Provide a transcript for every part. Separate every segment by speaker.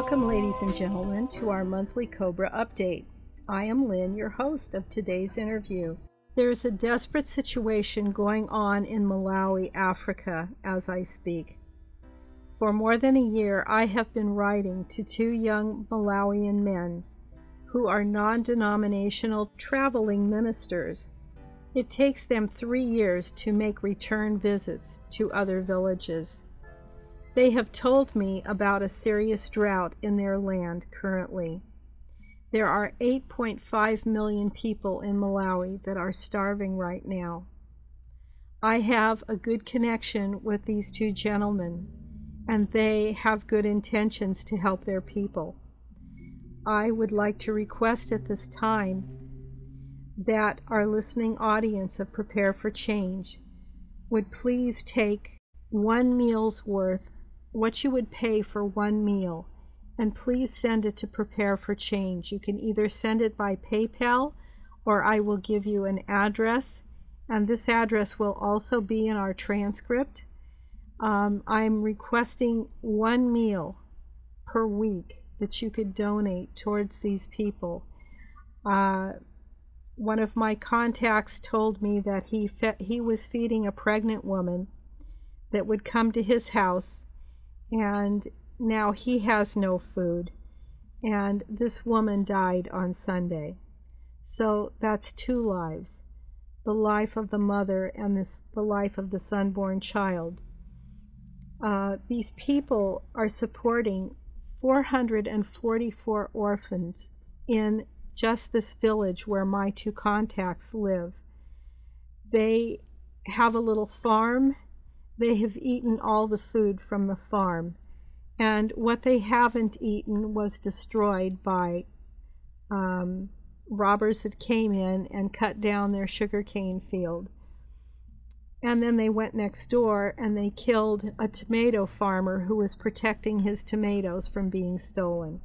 Speaker 1: Welcome, ladies and gentlemen, to our monthly Cobra update. I am Lynn, your host of today's interview. There is a desperate situation going on in Malawi, Africa, as I speak. For more than a year, I have been writing to two young Malawian men who are non denominational traveling ministers. It takes them three years to make return visits to other villages. They have told me about a serious drought in their land currently. There are 8.5 million people in Malawi that are starving right now. I have a good connection with these two gentlemen, and they have good intentions to help their people. I would like to request at this time that our listening audience of Prepare for Change would please take one meal's worth what you would pay for one meal and please send it to Prepare for Change. You can either send it by PayPal or I will give you an address, and this address will also be in our transcript. Um, I'm requesting one meal per week that you could donate towards these people. Uh, one of my contacts told me that he fe- he was feeding a pregnant woman that would come to his house and now he has no food. And this woman died on Sunday. So that's two lives the life of the mother and this, the life of the unborn child. Uh, these people are supporting 444 orphans in just this village where my two contacts live. They have a little farm they have eaten all the food from the farm, and what they haven't eaten was destroyed by um, robbers that came in and cut down their sugarcane field. And then they went next door and they killed a tomato farmer who was protecting his tomatoes from being stolen.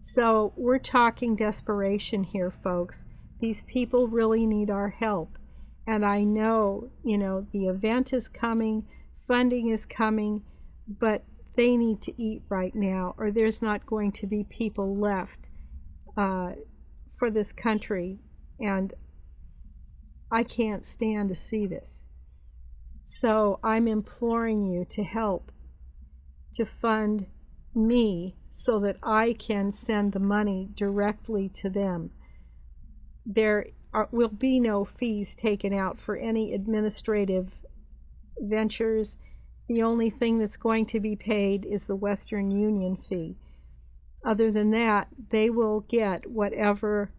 Speaker 1: So we're talking desperation here, folks. These people really need our help. And I know, you know, the event is coming funding is coming, but they need to eat right now, or there's not going to be people left uh, for this country. And I can't stand to see this. So I'm imploring you to help to fund me so that I can send the money directly to them. There are, will be no fees taken out for any administrative ventures, the only thing that's going to be paid is the Western Union fee. Other than that, they will get whatever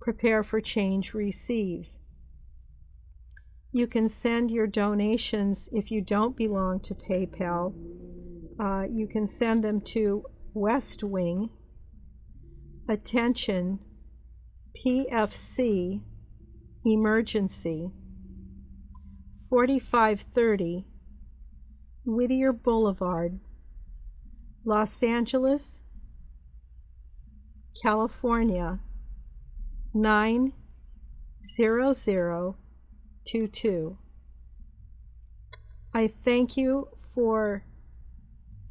Speaker 1: Prepare for Change receives. You can send your donations if you don't belong to PayPal. Uh, you can send them to West Wing, Attention, PFC, Emergency 4530 Whittier Boulevard, Los Angeles, California 90022. I thank you for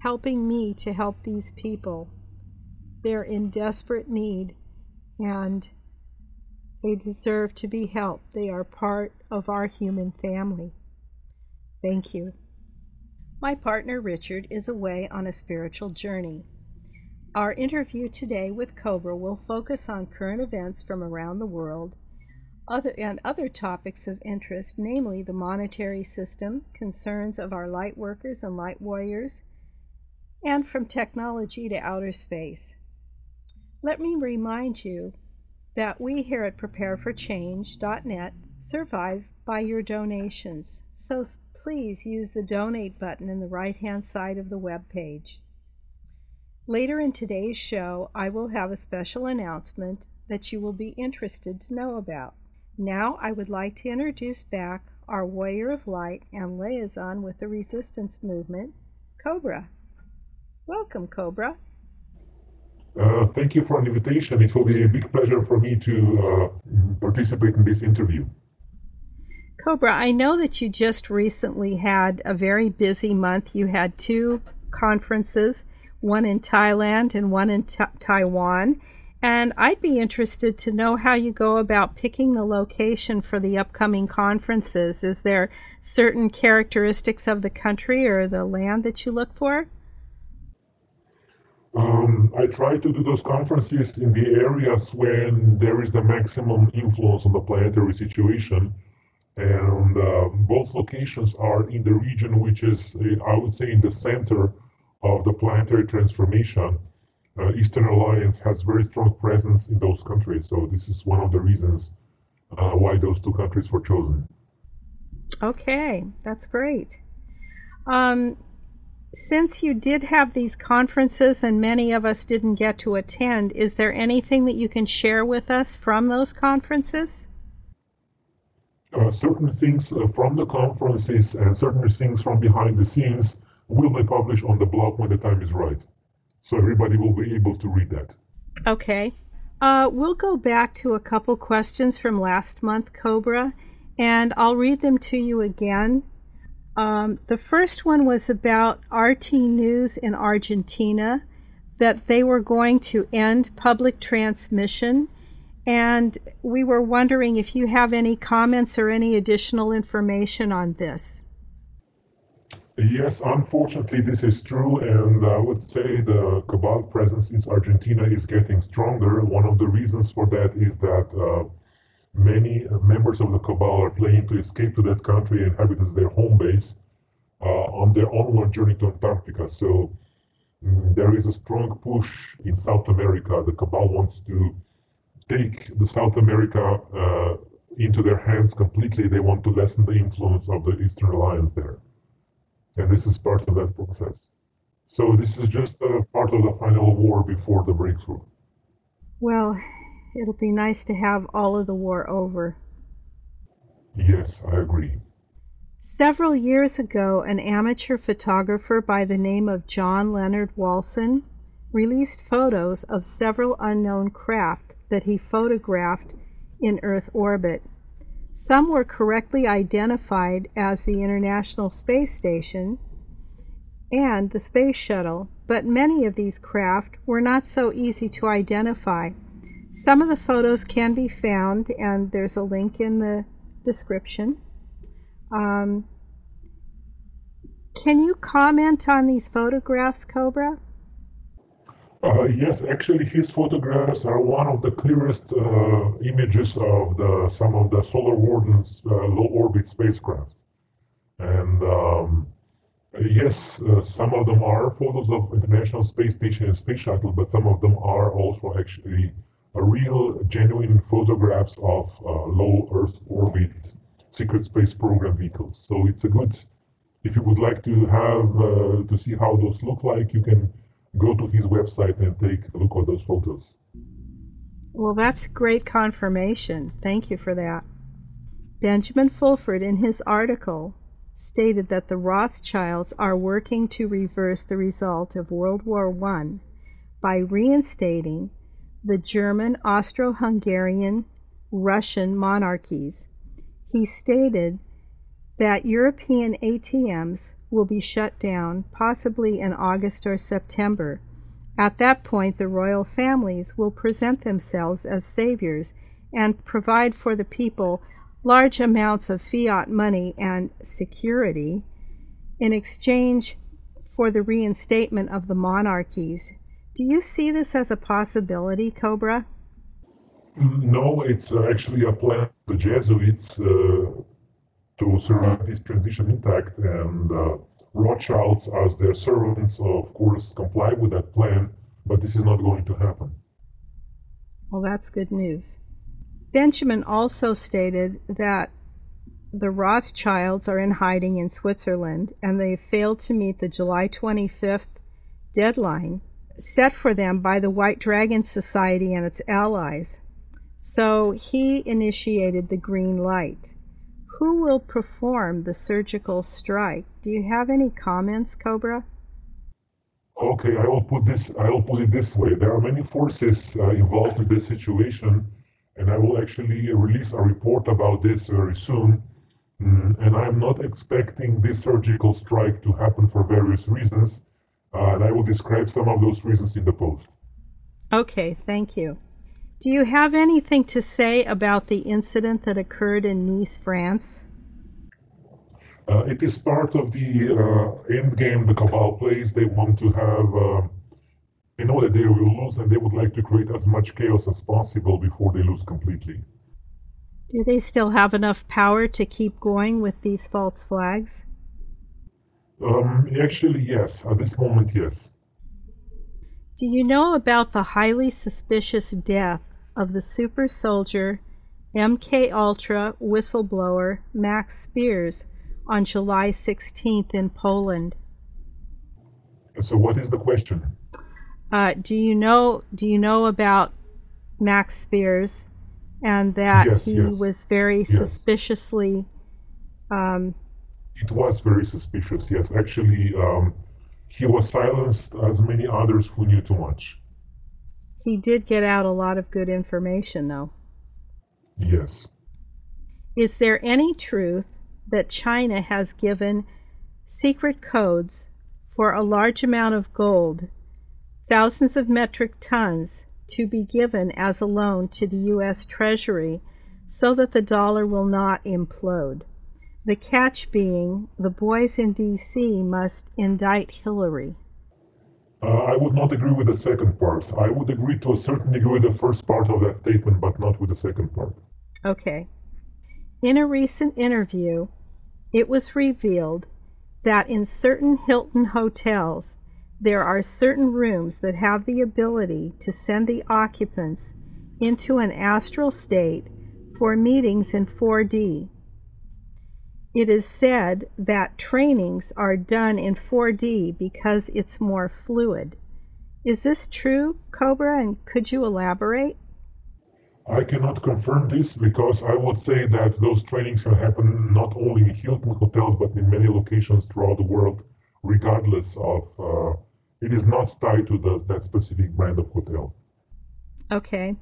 Speaker 1: helping me to help these people. They're in desperate need and they deserve to be helped. They are part of our human family. Thank you. My partner Richard is away on a spiritual journey. Our interview today with Cobra will focus on current events from around the world other, and other topics of interest, namely the monetary system, concerns of our light workers and light warriors, and from technology to outer space. Let me remind you that we here at prepareforchange.net survive by your donations. So please use the donate button in the right hand side of the web page. Later in today's show, I will have a special announcement that you will be interested to know about. Now, I would like to introduce back our Warrior of Light and liaison with the Resistance Movement, Cobra. Welcome, Cobra.
Speaker 2: Uh, thank you for an invitation. It will be a big pleasure for me to uh, participate in this interview.
Speaker 1: Cobra, I know that you just recently had a very busy month. You had two conferences. one in Thailand and one in ta- Taiwan. And I'd be interested to know how you go about picking the location for the upcoming conferences. Is there certain characteristics of the country or the land that you look for?
Speaker 2: Um, I try to do those conferences in the areas when there is the maximum influence on the planetary situation. And uh, both locations are in the region which is, uh, I would say, in the center of the planetary transformation uh, Eastern Alliance has very strong presence in those countries. So this is one of the reasons uh, why those two countries were chosen.
Speaker 1: Okay, that's great. Um, since you did have these conferences and many of us didn't get to attend, is there anything that you can share with us from those conferences?
Speaker 2: Uh, certain things uh, from the conferences and certain things from behind the scenes will be published on the blog when the time is right so everybody will be able to read that.
Speaker 1: Okay. Uh, we'll go back to a couple questions from last month, Cobra, and I'll read them to you again. Um, the first one was about RT News in Argentina, that they were going to end public transmission. And we were wondering if you have any comments or any additional information on this.
Speaker 2: Yes, unfortunately, this is true, and I would say the cabal presence in Argentina is getting stronger. One of the reasons for that is that uh, many members of the cabal are planning to escape to that country and have it as their home base uh, on their onward journey to Antarctica. So um, there is a strong push in South America. The cabal wants to take the South America uh, into their hands completely. They want to lessen the influence of the Eastern Alliance there and this is part of that process. So this is just part of the final war before the breakthrough.
Speaker 1: Well, it'll be nice to have all of the war over.
Speaker 2: Yes, I agree.
Speaker 1: Several years ago, an amateur photographer by the name of John Leonard Walson released photos of several unknown craft that he photographed in Earth orbit. Some were correctly identified as the International Space Station and the Space Shuttle, but many of these craft were not so easy to identify. Some of the photos can be found, and there's a link in the description. Um, can you comment on these photographs, Cobra?
Speaker 2: Uh, yes, actually, his photographs are one of the clearest uh, images of the, some of the Solar Warden's uh, low orbit spacecraft. And um, yes, uh, some of them are photos of International Space Station and Space Shuttle, but some of them are also actually real, genuine photographs of uh, low Earth orbit secret space program vehicles. So it's a good, if you would like to have uh, to see how those look like, you can go to his website and take a look at those photos.
Speaker 1: Well, that's great confirmation. Thank you for that. Benjamin Fulford, in his article, stated that the Rothschilds are working to reverse the result of World War I by reinstating the German, Austro Hungarian, Russian monarchies. He stated that European ATMs will be shut down, possibly in August or September. At that point, the royal families will present themselves as saviors and provide for the people large amounts of fiat money and security in exchange for the reinstatement of the monarchies. Do you see this as a possibility, Cobra?
Speaker 2: No, it's uh, actually a plan. The Jesuits uh, to survive this transition intact. And uh, Rothschilds, as their servants, of course, comply with that plan, but this is not going to happen.
Speaker 1: Well, that's good news. Benjamin also stated that the Rothschilds are in hiding in Switzerland and they failed to meet the July 25th deadline set for them by the White Dragon Society and its allies. So he initiated the green light who will perform the surgical strike? Do you have any comments, Cobra?
Speaker 2: Okay, I will put this. I will put it this way: there are many forces uh, involved in this situation, and I will actually release a report about this very soon. Mm, and I'm not expecting this surgical strike to happen for various reasons. Uh, and I will describe some of those reasons in the post.
Speaker 1: Okay, thank you. Do you have anything to say about the incident that occurred in Nice, France?
Speaker 2: Uh, it is part of the uh, end game the Cabal plays. They want to have, uh, they know that they will lose and they would like to create as much chaos as possible before they lose completely.
Speaker 1: Do they still have enough power to keep going with these false flags?
Speaker 2: Um, actually, yes. At this moment, yes.
Speaker 1: Do you know about the highly suspicious death of the super soldier MK Ultra whistleblower Max Spiers on July 16th in Poland?
Speaker 2: So, what is the question?
Speaker 1: Uh, do you know Do you know about Max Spiers and that
Speaker 2: yes,
Speaker 1: he
Speaker 2: yes.
Speaker 1: was very
Speaker 2: yes.
Speaker 1: suspiciously um,
Speaker 2: it was very suspicious, yes. Actually, um, he was silenced as many others who knew too much.
Speaker 1: He did get out a lot of good information, though.
Speaker 2: Yes.
Speaker 1: Is there any truth that China has given secret codes for a large amount of gold, thousands of metric tons, to be given as a loan to the U.S. Treasury so that the dollar will not implode? The catch being the boys in D.C. must indict Hillary.
Speaker 2: Uh, I would not agree with the second part. I would agree to a certain degree with the first part of that statement, but not with the second part.
Speaker 1: Okay. In a recent interview, it was revealed that in certain Hilton hotels, there are certain rooms that have the ability to send the occupants into an astral state for meetings in 4D it is said that trainings are done in 4D because it's more fluid. Is this true, Cobra, and could you elaborate?
Speaker 2: I cannot confirm this because I would say that those trainings can happen not only in Hilton hotels but in many locations throughout the world, regardless of. Uh, it is not tied to the, that specific brand of hotel.
Speaker 1: Okay.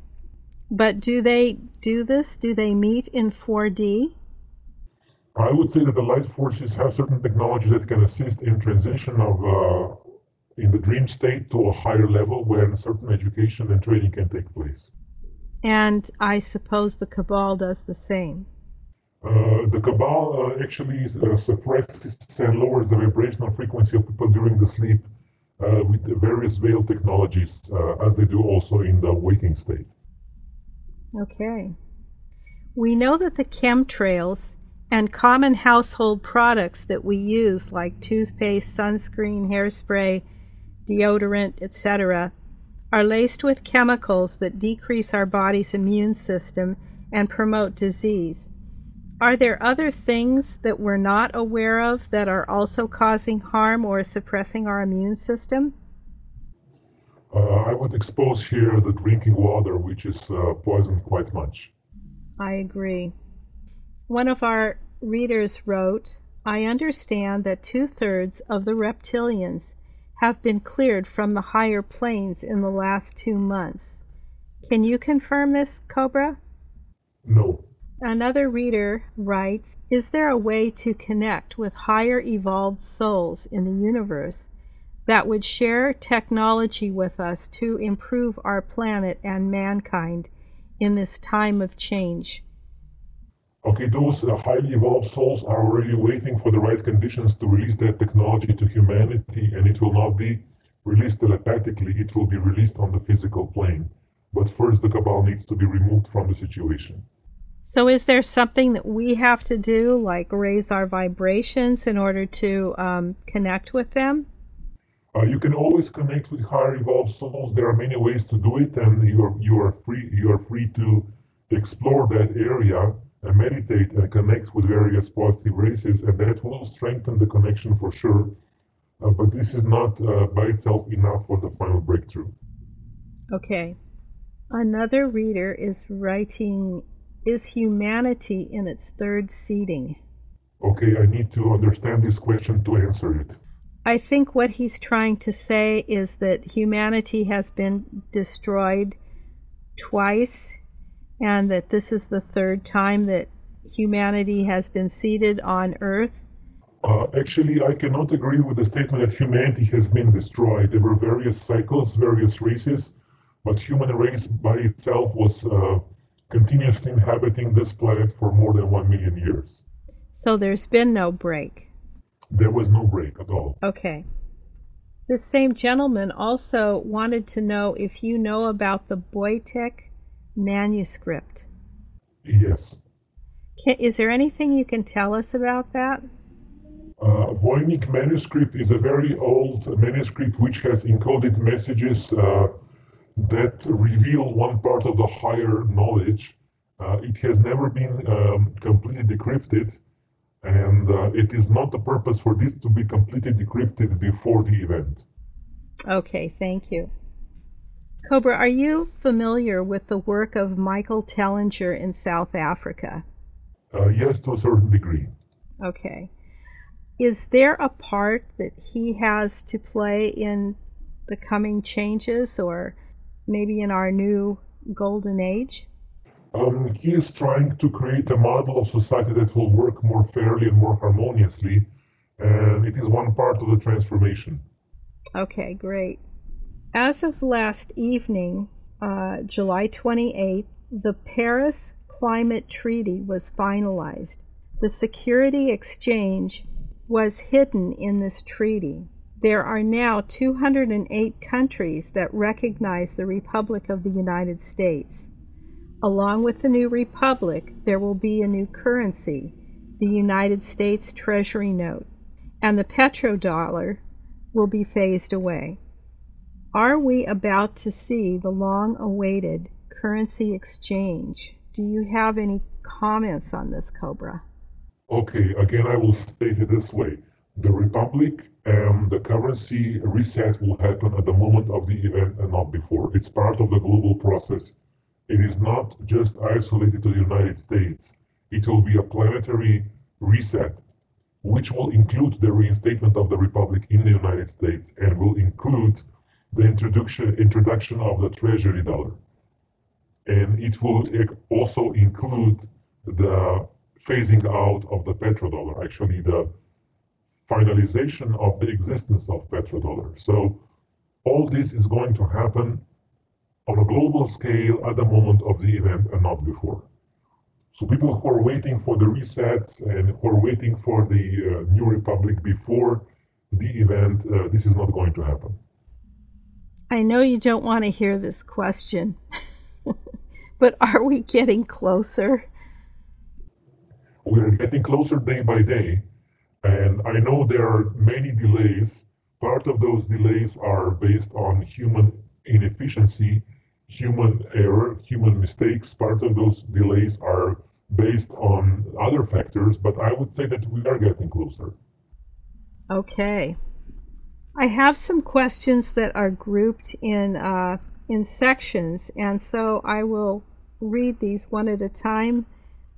Speaker 1: But do they do this? Do they meet in 4D?
Speaker 2: I would say that the light forces have certain technologies that can assist in transition of uh, in the dream state to a higher level where certain education and training can take place.
Speaker 1: And I suppose the Cabal does the same.
Speaker 2: Uh, the Cabal uh, actually uh, suppresses and lowers the vibrational frequency of people during the sleep uh, with various veil technologies, uh, as they do also in the waking state.
Speaker 1: Okay. We know that the chemtrails and common household products that we use, like toothpaste, sunscreen, hairspray, deodorant, etc., are laced with chemicals that decrease our body's immune system and promote disease. Are there other things that we're not aware of that are also causing harm or suppressing our immune system?
Speaker 2: Uh, I would expose here the drinking water, which is uh, poisoned quite much.
Speaker 1: I agree. One of our readers wrote, I understand that two thirds of the reptilians have been cleared from the higher planes in the last two months. Can you confirm this, Cobra?
Speaker 2: No.
Speaker 1: Another reader writes Is there a way to connect with higher evolved souls in the universe that would share technology with us to improve our planet and mankind in this time of change?
Speaker 2: Okay, those uh, highly evolved souls are already waiting for the right conditions to release that technology to humanity, and it will not be released telepathically, it will be released on the physical plane. But first, the Cabal needs to be removed from the situation.
Speaker 1: So, is there something that we have to do, like raise our vibrations in order to um, connect with them?
Speaker 2: Uh, you can always connect with higher evolved souls. There are many ways to do it, and you are you are free you are free to explore that area meditate and connect with various positive races, and that will strengthen the connection for sure. Uh, but this is not uh, by itself enough for the final breakthrough.
Speaker 1: Okay. Another reader is writing Is humanity in its third seeding?
Speaker 2: Okay, I need to understand this question to answer it.
Speaker 1: I think what he's trying to say is that humanity has been destroyed twice and that this is the third time that humanity has been seated on Earth.
Speaker 2: Uh, actually, I cannot agree with the statement that humanity has been destroyed. There were various cycles, various races, but human race by itself was uh, continuously inhabiting this planet for more than one million years.
Speaker 1: So there's been no break.
Speaker 2: There was no break at all.
Speaker 1: Okay. This same gentleman also wanted to know if you know about the Voynich manuscript.
Speaker 2: Yes.
Speaker 1: Can, is there anything you can tell us about that?
Speaker 2: Uh, Voynich manuscript is a very old manuscript which has encoded messages uh, that reveal one part of the higher knowledge. Uh, it has never been um, completely decrypted, and uh, it is not the purpose for this to be completely decrypted before the event.
Speaker 1: Okay, thank you. Cobra, are you familiar with the work of Michael Tellinger in South Africa?
Speaker 2: Uh, yes, to a certain degree.
Speaker 1: Okay. Is there a part that he has to play in the coming changes or maybe in our new golden age?
Speaker 2: Um, he is trying to create a model of society that will work more fairly and more harmoniously, and it is one part of the transformation.
Speaker 1: Okay, great. As of last evening, uh, July 28th, the Paris Climate Treaty was finalized. The security exchange was hidden in this treaty. There are now 208 countries that recognize the Republic of the United States. Along with the new republic, there will be a new currency, the United States Treasury Note, and the petrodollar will be phased away. Are we about to see the long awaited currency exchange? Do you have any comments on this, Cobra?
Speaker 2: Okay, again, I will state it this way. The Republic and the currency reset will happen at the moment of the event and not before. It's part of the global process. It is not just isolated to the United States. It will be a planetary reset, which will include the reinstatement of the Republic in the United States and will include the introduction, introduction of the Treasury dollar. And it will also include the phasing out of the petrodollar, actually the finalization of the existence of petrodollar. So all this is going to happen on a global scale at the moment of the event and not before. So people who are waiting for the reset and who are waiting for the uh, new republic before the event, uh, this is not going to happen.
Speaker 1: I know you don't want to hear this question, but are we getting closer?
Speaker 2: We're getting closer day by day, and I know there are many delays. Part of those delays are based on human inefficiency, human error, human mistakes. Part of those delays are based on other factors, but I would say that we are getting closer.
Speaker 1: Okay. I have some questions that are grouped in uh, in sections, and so I will read these one at a time.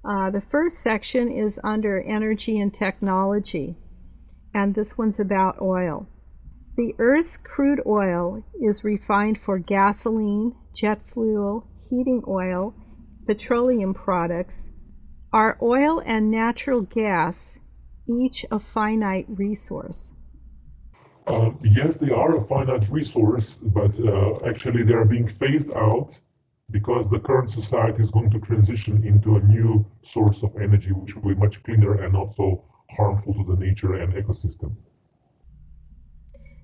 Speaker 1: Uh, the first section is under energy and technology, and this one's about oil. The Earth's crude oil is refined for gasoline, jet fuel, heating oil, petroleum products. Are oil and natural gas each a finite resource?
Speaker 2: Uh, yes, they are a finite resource, but uh, actually they are being phased out because the current society is going to transition into a new source of energy which will be much cleaner and not so harmful to the nature and ecosystem.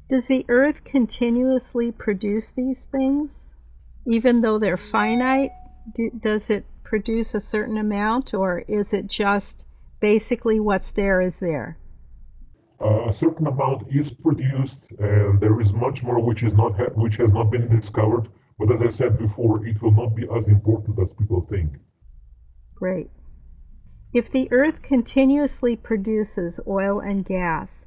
Speaker 1: Does the earth continuously produce these things? Even though they're finite, do, does it produce a certain amount or is it just basically what's there is there?
Speaker 2: Uh, a certain amount is produced and there is much more which is not which has not been discovered but as I said before, it will not be as important as people think.
Speaker 1: Great. If the Earth continuously produces oil and gas,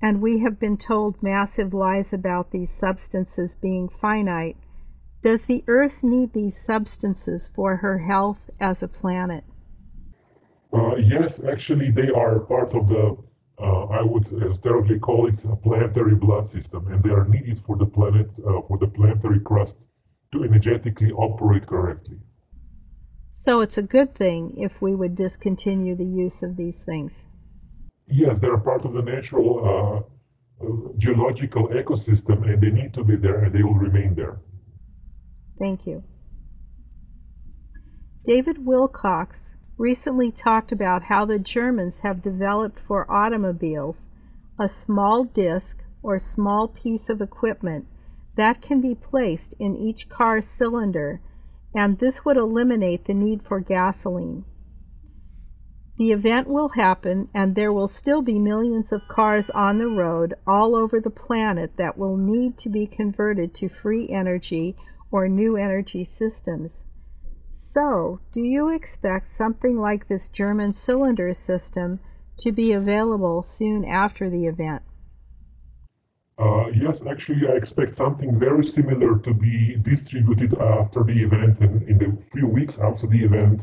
Speaker 1: and we have been told massive lies about these substances being finite, does the Earth need these substances for her health as a planet?
Speaker 2: Uh, yes, actually, they are part of the uh, I would historically call it a planetary blood system, and they are needed for the planet, uh, for the planetary crust to energetically operate correctly.
Speaker 1: So it's a good thing if we would discontinue the use of these things.
Speaker 2: Yes, they're part of the natural uh, geological ecosystem and they need to be there and they will remain there.
Speaker 1: Thank you. David Wilcock recently talked about how the Germans have developed for automobiles a small disc or small piece of equipment that can be placed in each car's cylinder, and this would eliminate the need for gasoline. The event will happen, and there will still be millions of cars on the road all over the planet that will need to be converted to free energy or new energy systems. So, do you expect something like this German cylinder system to be available soon after the event?
Speaker 2: Uh, yes, actually, I expect something very similar to be distributed after the event in, in the few weeks after the event,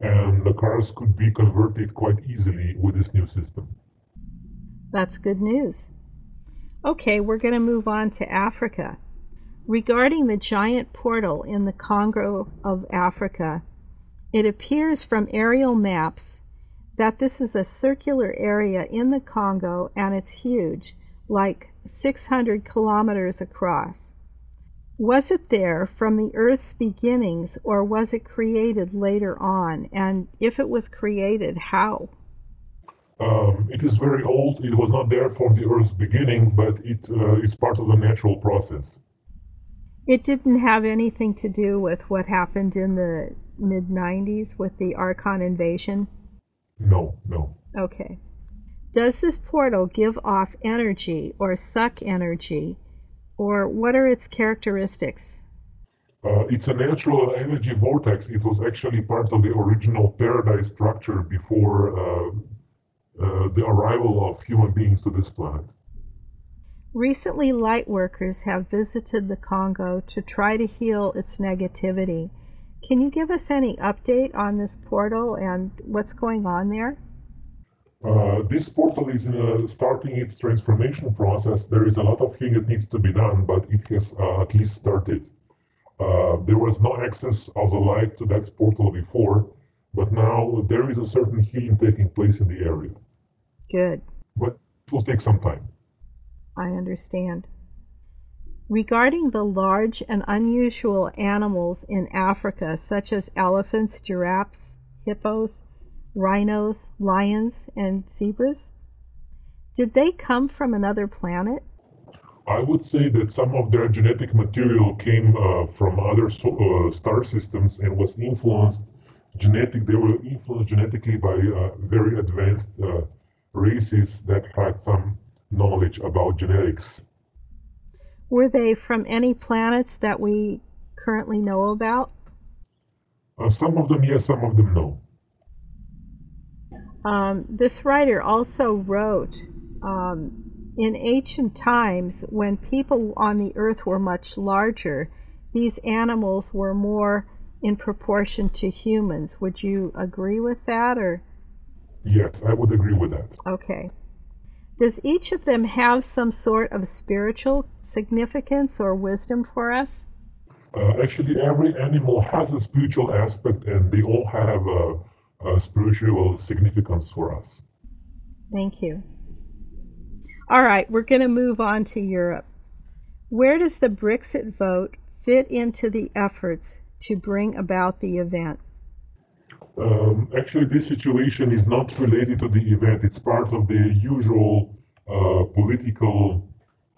Speaker 2: and the cars could be converted quite easily with this new system.
Speaker 1: That's good news. Okay, we're going to move on to Africa. Regarding the giant portal in the Congo of Africa, it appears from aerial maps that this is a circular area in the Congo and it's huge, like 600 kilometers across. Was it there from the Earth's beginnings, or was it created later on? And if it was created, how?
Speaker 2: Um, it is very old. It was not there from the Earth's beginning, but it uh, is part of the natural process.
Speaker 1: It didn't have anything to do with what happened in the mid 90s with the Archon invasion?
Speaker 2: No, no.
Speaker 1: Okay. Does this portal give off energy or suck energy, or what are its characteristics?
Speaker 2: Uh, it's a natural energy vortex. It was actually part of the original paradise structure before uh, uh, the arrival of human beings to this planet.
Speaker 1: Recently, light workers have visited the Congo to try to heal its negativity. Can you give us any update on this portal and what's going on there?
Speaker 2: Uh, this portal is uh, starting its transformation process. There is a lot of healing that needs to be done, but it has uh, at least started. Uh, there was no access of the light to that portal before, but now there is a certain healing taking place in the area.
Speaker 1: Good.
Speaker 2: But it will take some time.
Speaker 1: I understand. Regarding the large and unusual animals in Africa, such as elephants, giraffes, hippos, rhinos, lions, and zebras? Did they come from another planet?
Speaker 2: I would say that some of their genetic material came uh, from other so, uh, star systems and was influenced genetic. They were influenced genetically by uh, very advanced uh, races that had some knowledge about genetics.
Speaker 1: Were they from any planets that we currently know about?
Speaker 2: Uh, some of them yes, some of them no.
Speaker 1: Um, this writer also wrote um, in ancient times when people on the earth were much larger, these animals were more in proportion to humans. Would you agree with that or?
Speaker 2: Yes, I would agree with that.
Speaker 1: Okay. Does each of them have some sort of spiritual significance or wisdom for us?
Speaker 2: Uh, actually, every animal has a spiritual aspect, and they all have a uh, spiritual significance for us.
Speaker 1: Thank you. All right, we're going to move on to Europe. Where does the Brexit vote fit into the efforts to bring about the event?
Speaker 2: Um, actually, this situation is not related to the event. It's part of the usual uh, political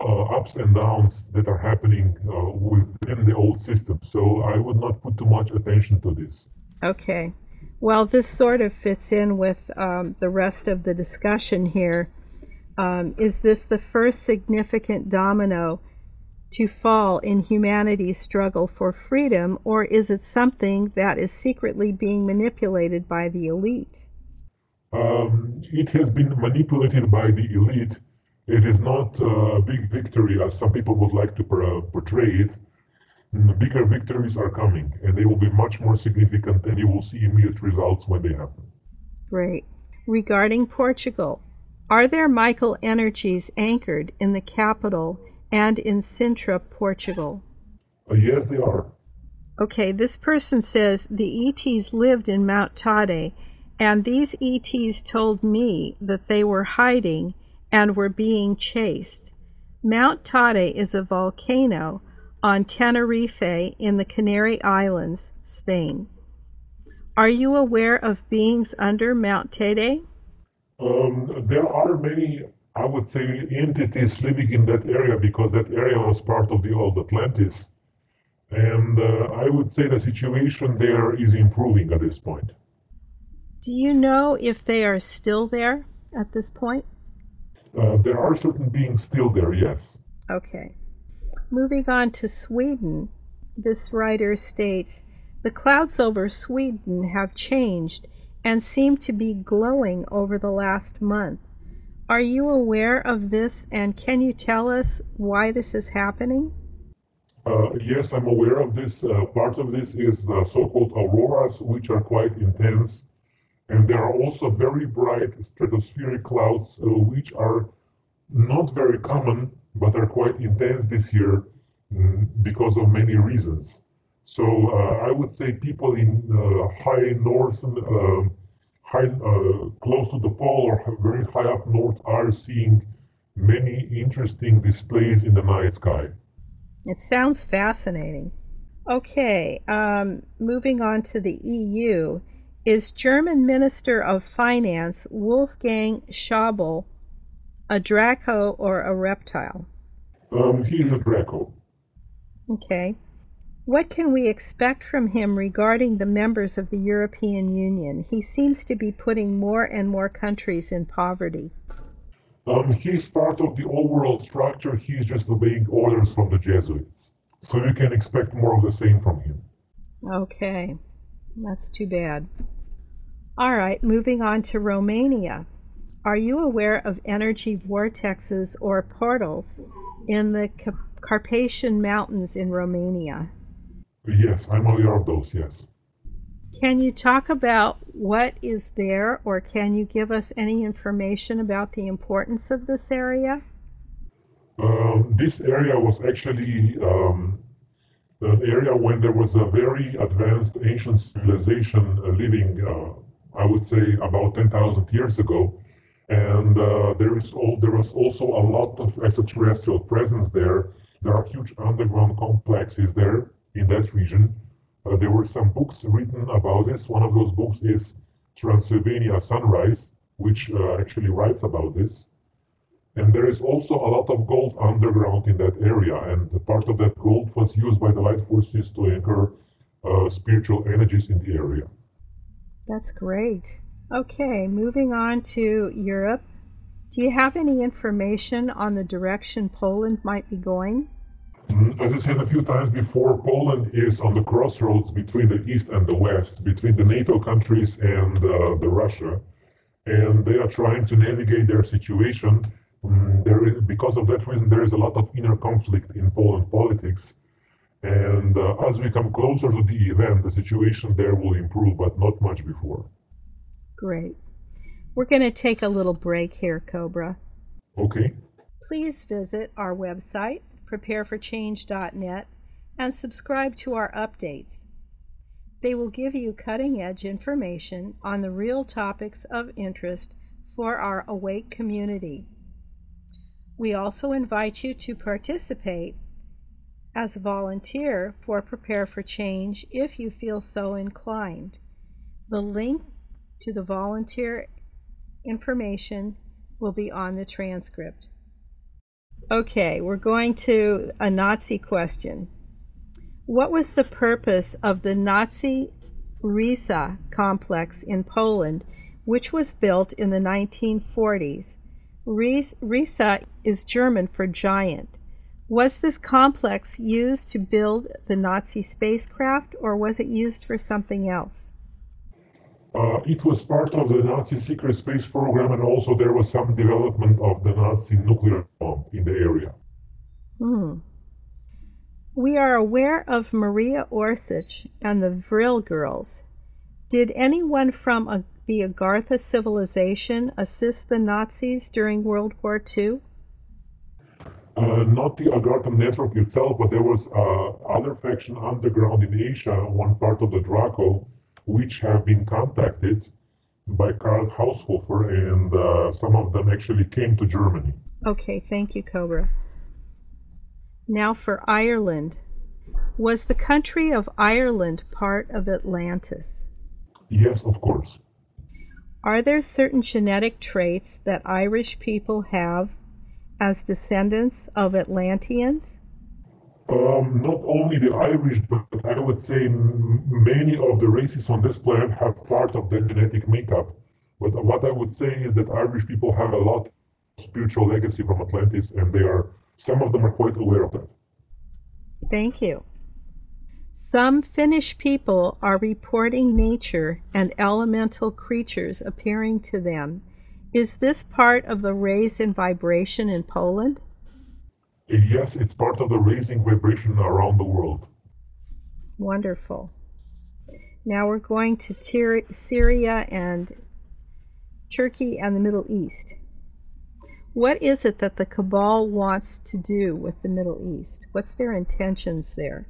Speaker 2: uh, ups and downs that are happening uh, within the old system. So I would not put too much attention to this.
Speaker 1: Okay. Well, this sort of fits in with um, the rest of the discussion here. Um, is this the first significant domino to fall in humanity's struggle for freedom, or is it something that is secretly being manipulated by the elite?
Speaker 2: Um, it has been manipulated by the elite. It is not a big victory as some people would like to portray it bigger victories are coming and they will be much more significant and you will see immediate results when they happen.
Speaker 1: Great. Regarding Portugal, are there Michael energies anchored in the capital and in Sintra, Portugal?
Speaker 2: Uh, yes, they are.
Speaker 1: Okay, this person says the ETs lived in Mount Teide and these ETs told me that they were hiding and were being chased. Mount Teide is a volcano on Tenerife in the Canary Islands, Spain. Are you aware of beings under Mount Teide?
Speaker 2: Um, there are many, I would say, entities living in that area because that area was part of the old Atlantis. And uh, I would say the situation there is improving at this point.
Speaker 1: Do you know if they are still there at this point?
Speaker 2: Uh, there are certain beings still there, yes.
Speaker 1: Okay. Moving on to Sweden, this writer states The clouds over Sweden have changed and seem to be glowing over the last month. Are you aware of this and can you tell us why this is happening?
Speaker 2: Uh, yes, I'm aware of this. Uh, part of this is the so-called auroras, which are quite intense. And there are also very bright stratospheric clouds, uh, which are not very common, but are quite intense this year mm, because of many reasons. So uh, I would say people in uh, high northern uh, high, close to the pole or very high up north are seeing many interesting displays in the night sky.
Speaker 1: It sounds fascinating. Okay, um, moving on to the EU, is German Minister of Finance Wolfgang Schäuble a Draco or a reptile?
Speaker 2: Um, he's a Draco.
Speaker 1: Okay. What can we expect from him regarding the members of the European Union? He seems to be putting more and more countries in poverty.
Speaker 2: Um, he's part of the overall structure. He's just obeying orders from the Jesuits. So you can expect more of the same from him.
Speaker 1: Okay. That's too bad. All right, moving on to Romania. Are you aware of energy vortexes or portals in the Carpathian Mountains in Romania?
Speaker 2: Yes, I'm aware of those, yes.
Speaker 1: Can you talk about what is there, or can you give us any information about the importance of this area?
Speaker 2: Um, this area was actually um, an area when there was a very advanced ancient civilization uh, living, uh, I would say, about 10,000 years ago. And uh, there is all, there was also a lot of extraterrestrial presence there. There are huge underground complexes there in that region. Uh, there were some books written about this. One of those books is Transylvania Sunrise, which uh, actually writes about this. And there is also a lot of gold underground in that area, and part of that gold was used by the light forces to anchor uh, spiritual energies in the area.
Speaker 1: That's great. Okay, moving on to Europe. Do you have any information on the direction Poland might be going?
Speaker 2: Mm, as I said a few times before, Poland is on the crossroads between the East and the West, between the NATO countries and uh, the Russia, and they are trying to navigate their situation Mm, there is, because of that reason, there is a lot of inner conflict in Poland politics. And uh, as we come closer to the event, the situation there will improve, but not much before.
Speaker 1: Great. We're going to take a little break here, Cobra.
Speaker 2: Okay.
Speaker 1: Please visit our website, prepareforchange.net, and subscribe to our updates. They will give you cutting edge information on the real topics of interest for our awake community. We also invite you to participate as a volunteer for Prepare for Change if you feel so inclined. The link to the volunteer information will be on the transcript. Okay, we're going to a Nazi question. What was the purpose of the Nazi Riese complex in Poland, which was built in the 1940s Riese is German for giant. Was this complex used to build the Nazi spacecraft or was it used for something else?
Speaker 2: Uh, it was part of the Nazi secret space program, and also there was some development of the Nazi nuclear bomb in the area.
Speaker 1: Hmm. We are aware of Maria Orsic and the Vril girls. Did anyone from a the Agartha civilization assist the Nazis during World War II?
Speaker 2: Uh, not the Agartha network itself, but there was uh, other faction underground in Asia, one part of the Draco, which have been contacted by Karl Haushofer, and uh, some of them actually came to Germany.
Speaker 1: Okay, thank you, Cobra. Now for Ireland. Was the country of Ireland part of Atlantis?
Speaker 2: Yes, of course.
Speaker 1: Are there certain genetic traits that Irish people have as descendants of Atlanteans?
Speaker 2: Um, not only the Irish, but I would say many of the races on this planet have part of that genetic makeup. But what I would say is that Irish people have a lot of spiritual legacy from Atlantis, and they are some of them are quite aware of that.
Speaker 1: Thank you. Some Finnish people are reporting nature and elemental creatures appearing to them. Is this part of the raise in vibration in Poland?
Speaker 2: Yes, it's part of the raising vibration around the world.
Speaker 1: Wonderful. Now we're going to Syria and Turkey and the Middle East. What is it that the Cabal wants to do with the Middle East? What's their intentions there?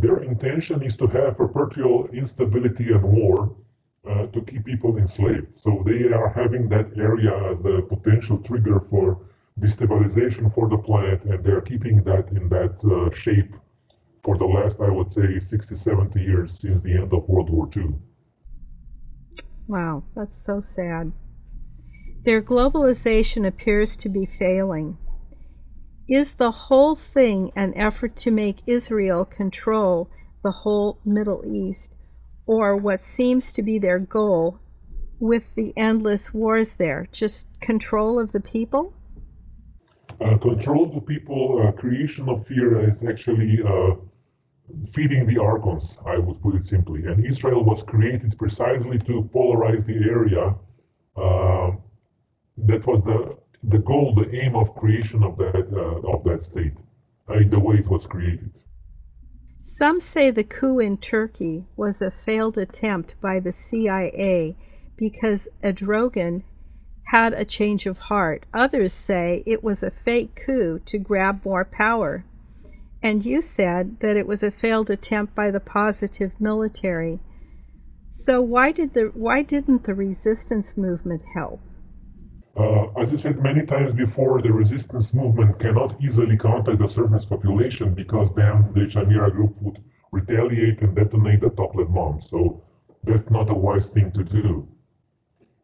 Speaker 2: Their intention is to have perpetual instability and war uh, to keep people enslaved. So they are having that area as the potential trigger for destabilization for the planet, and they're keeping that in that uh, shape for the last, I would say, 60, 70 years since the end of World War II.
Speaker 1: Wow, that's so sad. Their globalization appears to be failing. Is the whole thing an effort to make Israel control the whole Middle East, or what seems to be their goal with the endless wars there? Just control of the people?
Speaker 2: Uh, control the people, uh, creation of fear is actually uh, feeding the archons, I would put it simply. And Israel was created precisely to polarize the area. Uh, that was the the goal, the aim of creation of that uh, of that state, uh, the way it was created.
Speaker 1: Some say the coup in Turkey was a failed attempt by the CIA because Erdogan had a change of heart. Others say it was a fake coup to grab more power. And you said that it was a failed attempt by the positive military. So why did the why didn't the resistance movement help?
Speaker 2: Uh, as I said many times before, the resistance movement cannot easily contact the surface population because then the Chimera group would retaliate and detonate the top Toplet bomb. So that's not a wise thing to do.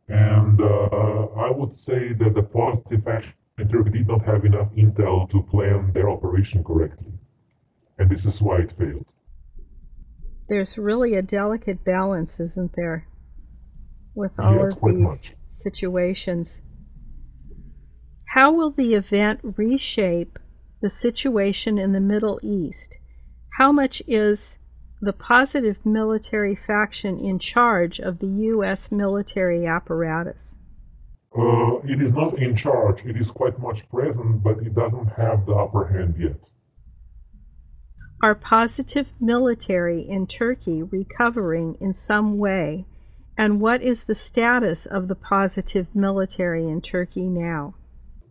Speaker 2: And uh, I would say that the positive action network did not have enough intel to plan their operation correctly. And this is why it failed.
Speaker 1: There's really a delicate balance, isn't there, with all yes, of these much. situations? How will the event reshape the situation in the Middle East? How much is the positive military faction in charge of the U.S. military apparatus?
Speaker 2: Uh, it is not in charge. It is quite much present, but it doesn't have the upper hand yet.
Speaker 1: Are positive military in Turkey recovering in some way? And what is the status of the positive military in Turkey now?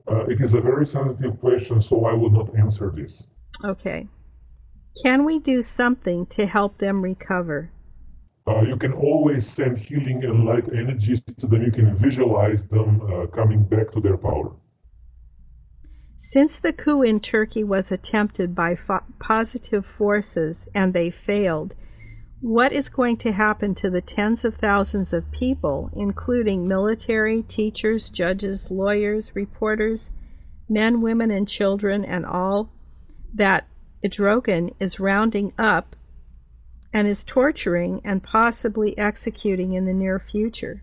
Speaker 2: Uh, it is a very sensitive question, so I will not answer this.
Speaker 1: Okay. Can we do something to help them recover?
Speaker 2: Uh, you can always send healing and light energies to them. You can visualize them uh, coming back to their power.
Speaker 1: Since the coup in Turkey was attempted by fo- positive forces and they failed, what is going to happen to the tens of thousands of people, including military, teachers, judges, lawyers, reporters, men, women, and children, and all that Erdogan is rounding up and is torturing and possibly executing in the near future?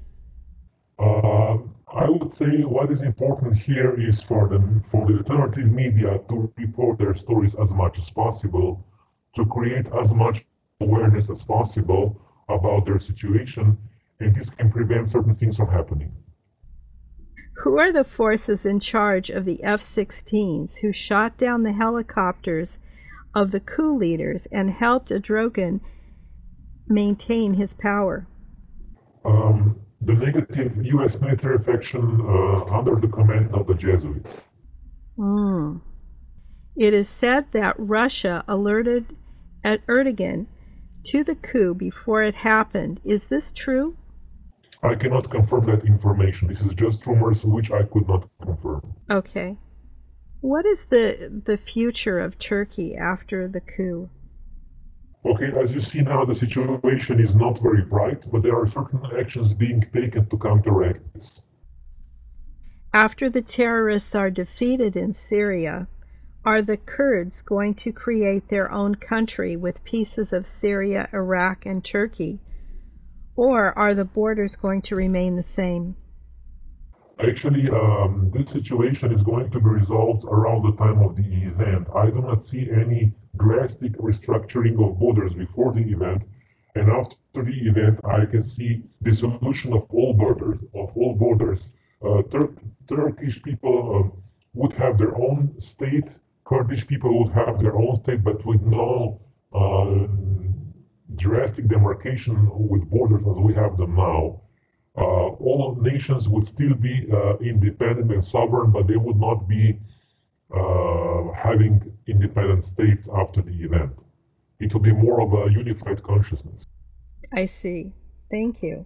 Speaker 2: Uh, I would say what is important here is for the for the alternative media to report their stories as much as possible, to create as much awareness as possible about their situation, and this can prevent certain things from happening.
Speaker 1: Who are the forces in charge of the F 16s who shot down the helicopters of the coup leaders and helped Erdogan maintain his power?
Speaker 2: Um, the negative U.S. military faction uh, under the command of the Jesuits.
Speaker 1: Mm. It is said that Russia alerted at Erdogan to the coup before it happened. Is this true?
Speaker 2: I cannot confirm that information. This is just rumors which I could not confirm.
Speaker 1: Okay. What is the the future of Turkey after the coup?
Speaker 2: Okay, as you see now, the situation is not very bright, but there are certain actions being taken to counteract this.
Speaker 1: After the terrorists are defeated in Syria, are the Kurds going to create their own country with pieces of Syria, Iraq, and Turkey? Or are the borders going to remain the same?
Speaker 2: Actually, um, this situation is going to be resolved around the time of the event. I do not see any drastic restructuring of borders before the event, and after the event, I can see dissolution of all borders. Of all borders, uh, Tur- Turkish people um, would have their own state. Kurdish people would have their own state, but with no uh, drastic demarcation with borders as we have them now. Uh, all nations would still be uh, independent and sovereign, but they would not be uh, having independent states after the event. It will be more of a unified consciousness.
Speaker 1: I see. Thank you.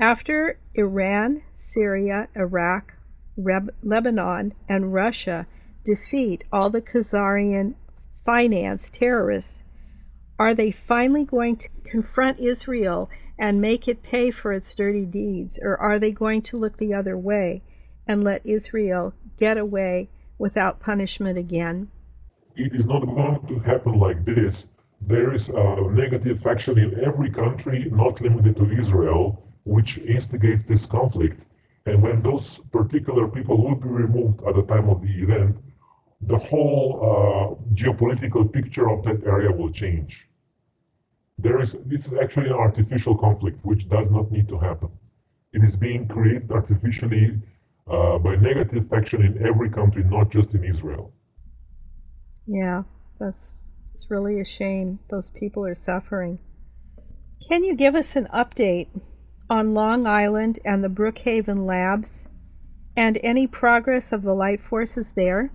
Speaker 1: After Iran, Syria, Iraq, Reb- Lebanon, and Russia defeat all the Khazarian finance terrorists, are they finally going to confront Israel and make it pay for its dirty deeds, or are they going to look the other way and let Israel get away without punishment again?
Speaker 2: It is not going to happen like this. There is a negative faction in every country, not limited to Israel, which instigates this conflict. And when those particular people will be removed at the time of the event, the whole uh, geopolitical picture of that area will change there is this is actually an artificial conflict which does not need to happen. It is being created artificially uh, by negative faction in every country, not just in Israel.
Speaker 1: Yeah, that's it's really a shame. Those people are suffering. Can you give us an update on Long Island and the Brookhaven labs and any progress of the light forces there?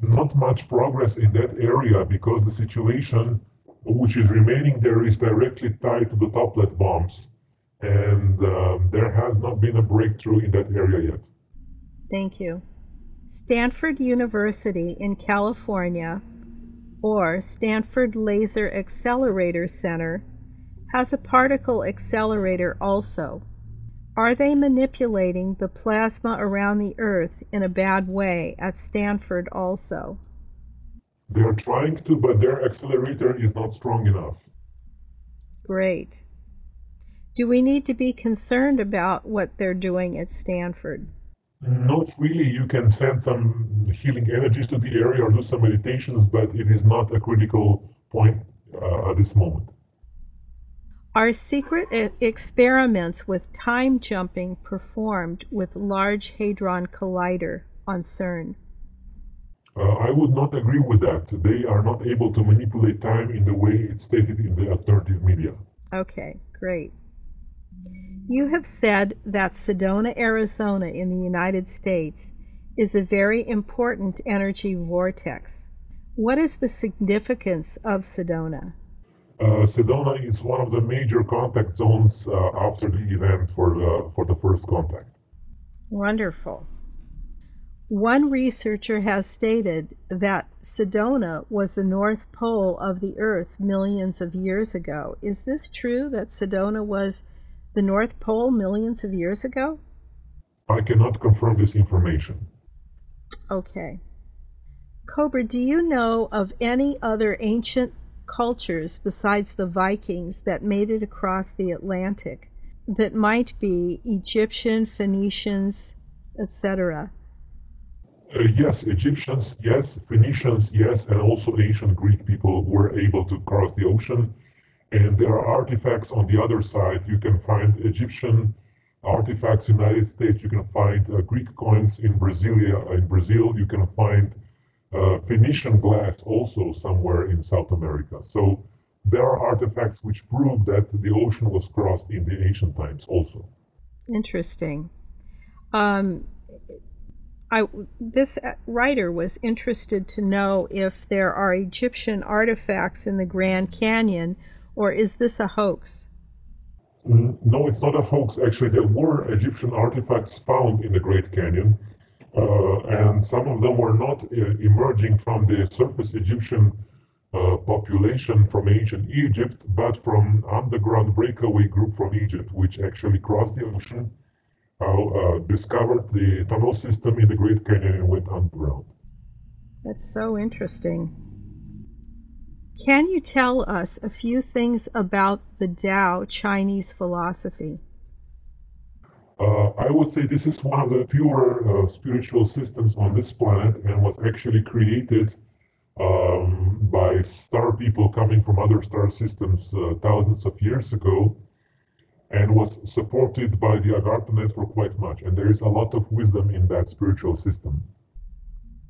Speaker 2: Not much progress in that area because the situation which is remaining there is directly tied to the toplet bombs. And um, there has not been a breakthrough in that area yet.
Speaker 1: Thank you. Stanford University in California, or Stanford Laser Accelerator Center, has a particle accelerator also. Are they manipulating the plasma around the Earth in a bad way at Stanford also?
Speaker 2: They are trying to, but their accelerator is not strong enough.
Speaker 1: Great. Do we need to be concerned about what they're doing at Stanford?
Speaker 2: Not really. You can send some healing energies to the area or do some meditations, but it is not a critical point uh, at this moment.
Speaker 1: Are secret experiments with time jumping performed with Large Hadron Collider on CERN?
Speaker 2: Uh, I would not agree with that. They are not able to manipulate time in the way it's stated in the alternative media.
Speaker 1: Okay, great. You have said that Sedona, Arizona, in the United States, is a very important energy vortex. What is the significance of Sedona?
Speaker 2: Uh, Sedona is one of the major contact zones uh, after the event for the, for the first contact.
Speaker 1: Wonderful. One researcher has stated that Sedona was the North Pole of the Earth millions of years ago. Is this true that Sedona was the North Pole millions of years ago?
Speaker 2: I cannot confirm this information.
Speaker 1: Okay. Cobra, do you know of any other ancient cultures besides the Vikings that made it across the Atlantic that might be Egyptian, Phoenicians, etc.?
Speaker 2: Uh, yes, Egyptians, yes, Phoenicians, yes, and also ancient Greek people were able to cross the ocean. And there are artifacts on the other side. You can find Egyptian artifacts in the United States. You can find uh, Greek coins in Brasilia, in Brazil. You can find uh, Phoenician glass also somewhere in South America. So there are artifacts which prove that the ocean was crossed in the ancient times also.
Speaker 1: Interesting. Um, I, this writer was interested to know if there are Egyptian artifacts in the Grand Canyon, or is this a hoax?
Speaker 2: Mm, no, it's not a hoax. Actually, there were Egyptian artifacts found in the Great Canyon, uh, and some of them were not uh, emerging from the surface Egyptian uh, population from ancient Egypt, but from underground breakaway group from Egypt, which actually crossed the ocean, uh, discovered the tunnel system in the Great Canyon and went underground.
Speaker 1: That's so interesting. Can you tell us a few things about the Tao Chinese philosophy?
Speaker 2: Uh, I would say this is one of the pure uh, spiritual systems on this planet and was actually created um, by star people coming from other star systems uh, thousands of years ago and was supported by the Agartha network quite much. And there is a lot of wisdom in that spiritual system.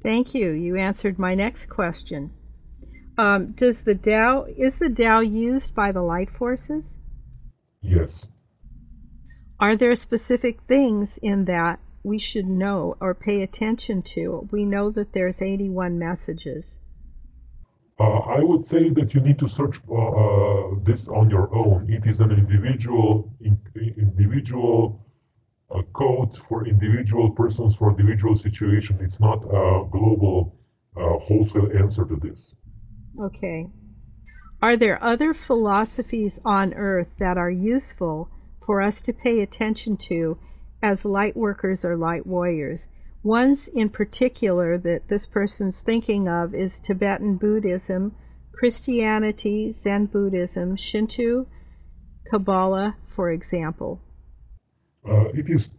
Speaker 1: Thank you. You answered my next question. Um, does the Tao is the Tao used by the light forces?
Speaker 2: Yes.
Speaker 1: Are there specific things in that we should know or pay attention to? We know that there's 81 messages.
Speaker 2: Uh, I would say that you need to search uh, uh, this on your own. It is an individual in, individual code for individual persons for individual situation. It's not a global wholesale answer to this.
Speaker 1: Okay. Are there other philosophies on earth that are useful for us to pay attention to as light workers or light warriors? Ones in particular that this person's thinking of is Tibetan Buddhism, Christianity, Zen Buddhism, Shinto, Kabbalah, for example.
Speaker 2: Uh, it is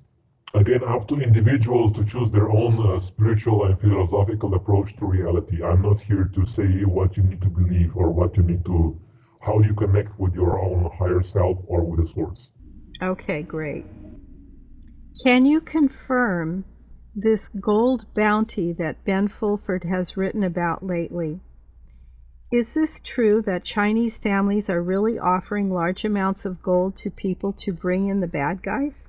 Speaker 2: again up to individuals to choose their own uh, spiritual and philosophical approach to reality. I'm not here to say what you need to believe or what you need to, how you connect with your own higher self or with the source.
Speaker 1: Okay, great. Can you confirm this gold bounty that Ben Fulford has written about lately. Is this true that Chinese families are really offering large amounts of gold to people to bring in the bad guys?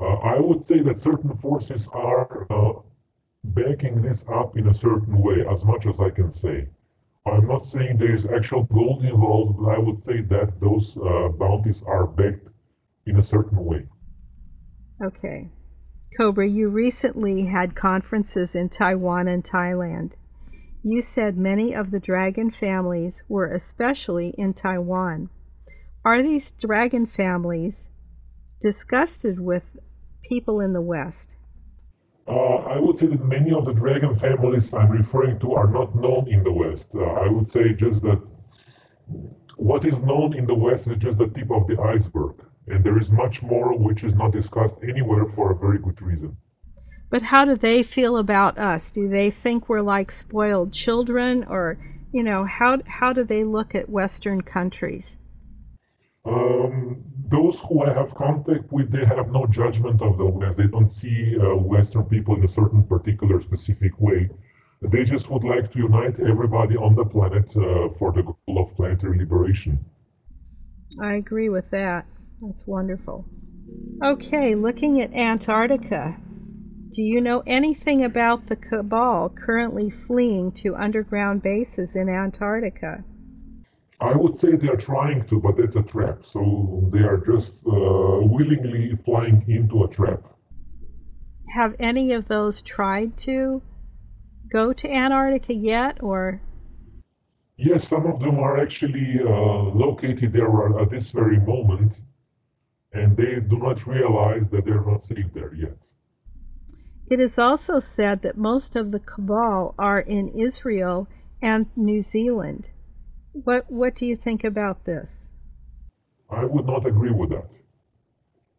Speaker 2: Uh, I would say that certain forces are uh, backing this up in a certain way, as much as I can say. I'm not saying there is actual gold involved, but I would say that those uh, bounties are backed in a certain way.
Speaker 1: Okay. Cobra, you recently had conferences in Taiwan and Thailand. You said many of the dragon families were especially in Taiwan. Are these dragon families disgusted with people in the West?
Speaker 2: Uh, I would say that many of the dragon families I'm referring to are not known in the West. Uh, I would say just that what is known in the West is just the tip of the iceberg. And there is much more which is not discussed anywhere for a very good reason.
Speaker 1: But how do they feel about us? Do they think we're like spoiled children or you know, how how do they look at western countries?
Speaker 2: Um, those who I have contact with, they have no judgment of the West. They don't see uh, Western people in a certain particular specific way. They just would like to unite everybody on the planet uh, for the goal of planetary liberation.
Speaker 1: I agree with that. That's wonderful. Okay, looking at Antarctica. Do you know anything about the cabal currently fleeing to underground bases in Antarctica?
Speaker 2: I would say they are trying to, but it's a trap. So they are just uh, willingly flying into a trap.
Speaker 1: Have any of those tried to go to Antarctica yet, or?
Speaker 2: Yes, some of them are actually uh, located there at this very moment and they do not realize that they're not safe there yet.
Speaker 1: It is also said that most of the cabal are in Israel and New Zealand. What what do you think about this?
Speaker 2: I would not agree with that.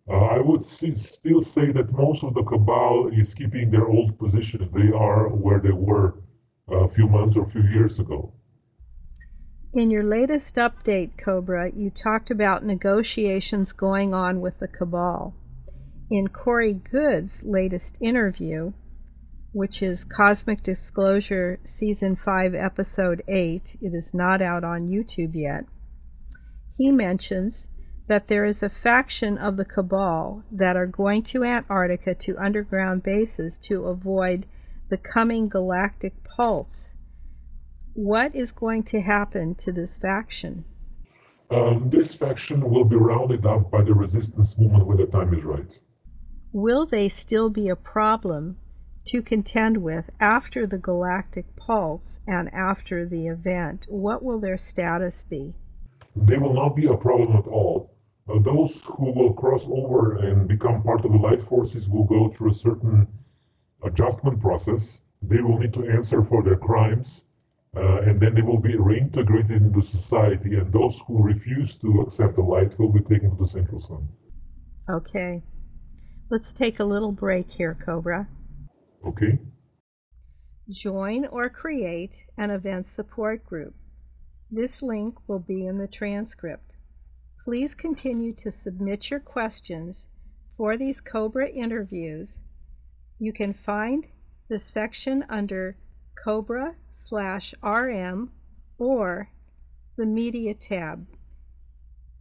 Speaker 2: Uh, I would see, still say that most of the cabal is keeping their old positions. They are where they were a few months or a few years ago.
Speaker 1: In your latest update, Cobra, you talked about negotiations going on with the cabal. In Corey Goode's latest interview, which is Cosmic Disclosure Season 5, Episode 8, it is not out on YouTube yet, he mentions that there is a faction of the cabal that are going to Antarctica to underground bases to avoid the coming galactic pulse what is going to happen to this faction?
Speaker 2: Um, this faction will be rounded up by the resistance movement when the time is right.
Speaker 1: Will they still be a problem to contend with after the galactic pulse and after the event? What will their status be?
Speaker 2: They will not be a problem at all. Uh, those who will cross over and become part of the light forces will go through a certain adjustment process. They will need to answer for their crimes, uh, and then they will be reintegrated into society. And those who refuse to accept the light will be taken to the central sun.
Speaker 1: Okay. Let's take a little break here, Cobra.
Speaker 2: Okay.
Speaker 1: Join or create an event support group. This link will be in the transcript. Please continue to submit your questions for these COBRA interviews. You can find the section under COBRA slash RM or the Media tab,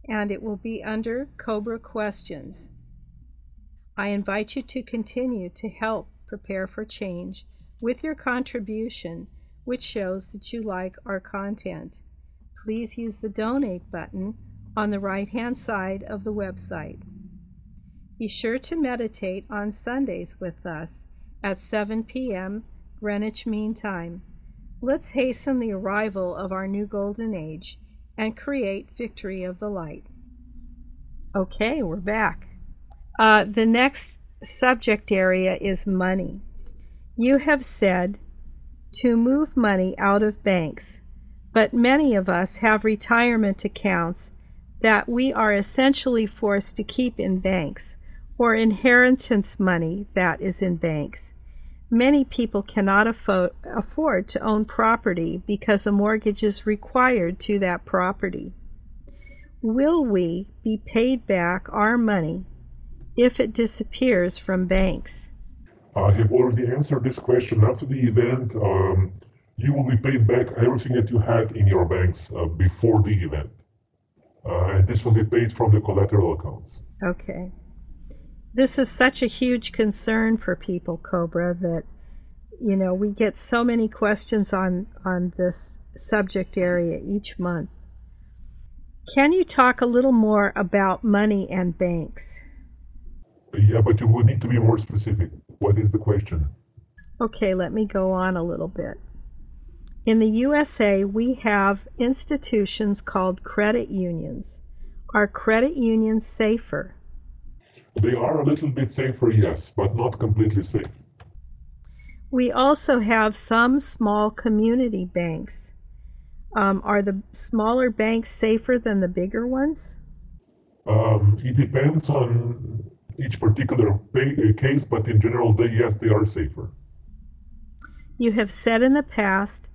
Speaker 1: and it will be under COBRA Questions. I invite you to continue to help prepare for change with your contribution, which shows that you like our content. Please use the donate button on the right hand side of the website. Be sure to meditate on Sundays with us at 7 p.m. Greenwich Mean Time. Let's hasten the arrival of our new golden age and create victory of the light. Okay, we're back. Uh, the next subject area is money. You have said to move money out of banks, but many of us have retirement accounts that we are essentially forced to keep in banks or inheritance money that is in banks. Many people cannot affo- afford to own property because a mortgage is required to that property. Will we be paid back our money if it disappears from banks?
Speaker 2: I have already answered this question. After the event, um, you will be paid back everything that you had in your banks uh, before the event. Uh, and this will be paid from the collateral accounts.
Speaker 1: Okay. This is such a huge concern for people, Cobra, that you know we get so many questions on on this subject area each month. Can you talk a little more about money and banks?
Speaker 2: Yeah, but you will need to be more specific. What is the question?
Speaker 1: Okay, let me go on a little bit. In the USA, we have institutions called credit unions. Are credit unions safer?
Speaker 2: They are a little bit safer, yes, but not completely safe.
Speaker 1: We also have some small community banks. Um, are the smaller banks safer than the bigger ones?
Speaker 2: Um, it depends on each particular uh, case, but in general, they, yes, they are safer.
Speaker 1: You have said in the past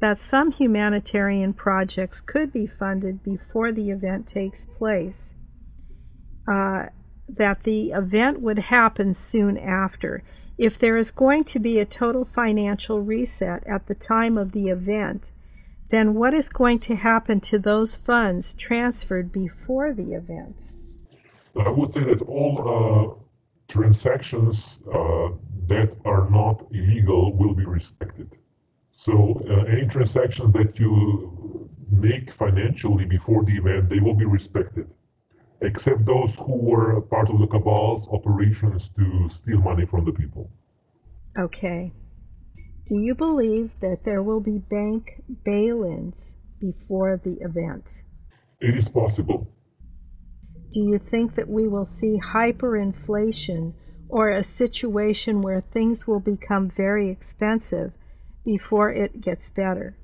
Speaker 1: that some humanitarian projects could be funded before the event takes place, uh, that the event would happen soon after. If there is going to be a total financial reset at the time of the event, then what is going to happen to those funds transferred before the event?
Speaker 2: I would say that all uh, transactions uh, that are not illegal will be respected. So uh, any transactions that you make financially before the event, they will be respected, except those who were part of the cabal's operations to steal money from the people.
Speaker 1: Okay. Do you believe that there will be bank bail-ins before the event?
Speaker 2: It is possible.
Speaker 1: Do you think that we will see hyperinflation or a situation where things will become very expensive before it gets better?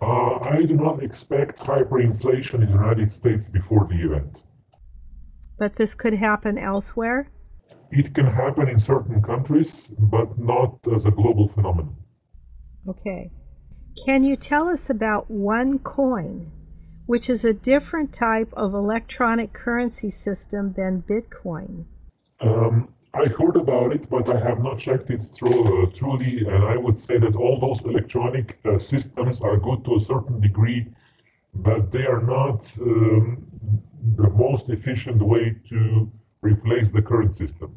Speaker 2: Uh, I do not expect hyperinflation in the United States before the event.
Speaker 1: But this could happen elsewhere?
Speaker 2: It can happen in certain countries, but not as a global phenomenon.
Speaker 1: Okay. Can you tell us about OneCoin which is a different type of electronic currency system than Bitcoin?
Speaker 2: Um, I heard about it, but I have not checked it through, uh, truly, and I would say that all those electronic uh, systems are good to a certain degree, but they are not um, the most efficient way to replace the current system.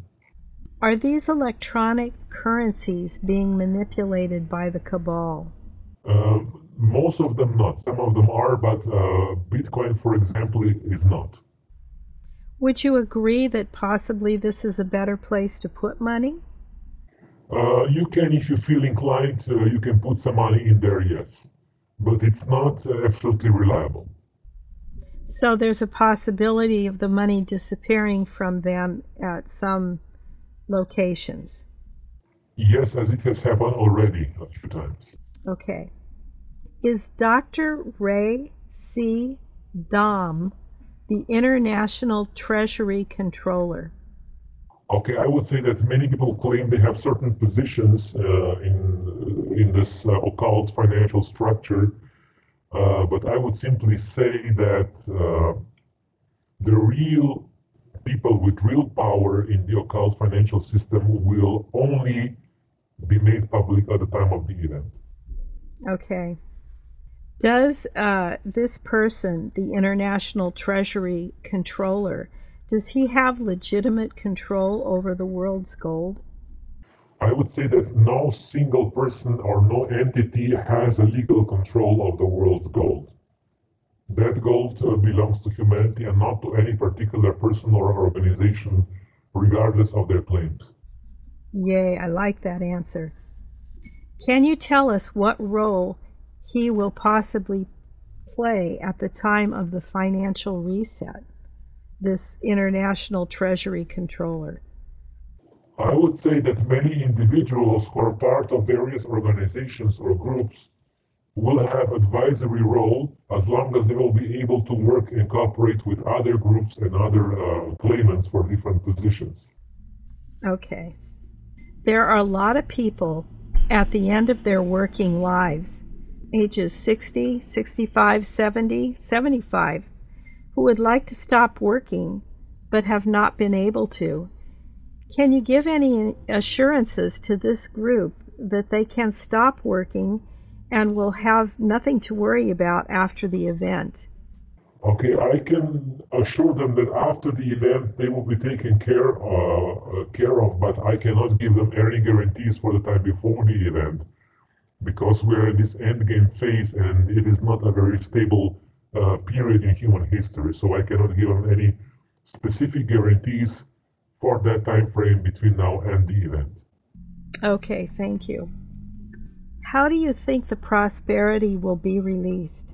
Speaker 1: Are these electronic currencies being manipulated by the cabal?
Speaker 2: Um, most of them not. Some of them are, but uh, Bitcoin, for example, is not.
Speaker 1: Would you agree that possibly this is a better place to put money?
Speaker 2: Uh, you can, if you feel inclined, uh, you can put some money in there, yes. But it's not uh, absolutely reliable.
Speaker 1: So there's a possibility of the money disappearing from them at some locations.
Speaker 2: Yes, as it has happened already a few times.
Speaker 1: Okay. Is Dr. Ray C. Dam the International Treasury Controller?
Speaker 2: Okay, I would say that many people claim they have certain positions uh, in in this uh, occult financial structure, uh, but I would simply say that uh, the real people with real power in the occult financial system will only be made public at the time of the event.
Speaker 1: Okay. Does uh, this person, the International Treasury Controller, does he have legitimate control over the world's gold?
Speaker 2: I would say that no single person or no entity has a legal control of the world's gold. That gold uh, belongs to humanity and not to any particular person or organization, regardless of their claims.
Speaker 1: Yay, I like that answer. Can you tell us what role he will possibly play at the time of the financial reset, this international treasury controller?
Speaker 2: I would say that many individuals who are part of various organizations or groups will have advisory role as long as they will be able to work and cooperate with other groups and other uh, claimants for different positions.
Speaker 1: Okay. There are a lot of people at the end of their working lives, ages 60, 65, 70, 75, who would like to stop working but have not been able to. Can you give any assurances to this group that they can stop working and will have nothing to worry about after the event?
Speaker 2: Okay, I can assure them that after the event they will be taken care uh, uh, care of, but I cannot give them any guarantees for the time before the event because we're in this endgame phase and it is not a very stable uh, period in human history. So I cannot give them any specific guarantees for that time frame between now and the event.
Speaker 1: Okay, thank you. How do you think the prosperity will be released?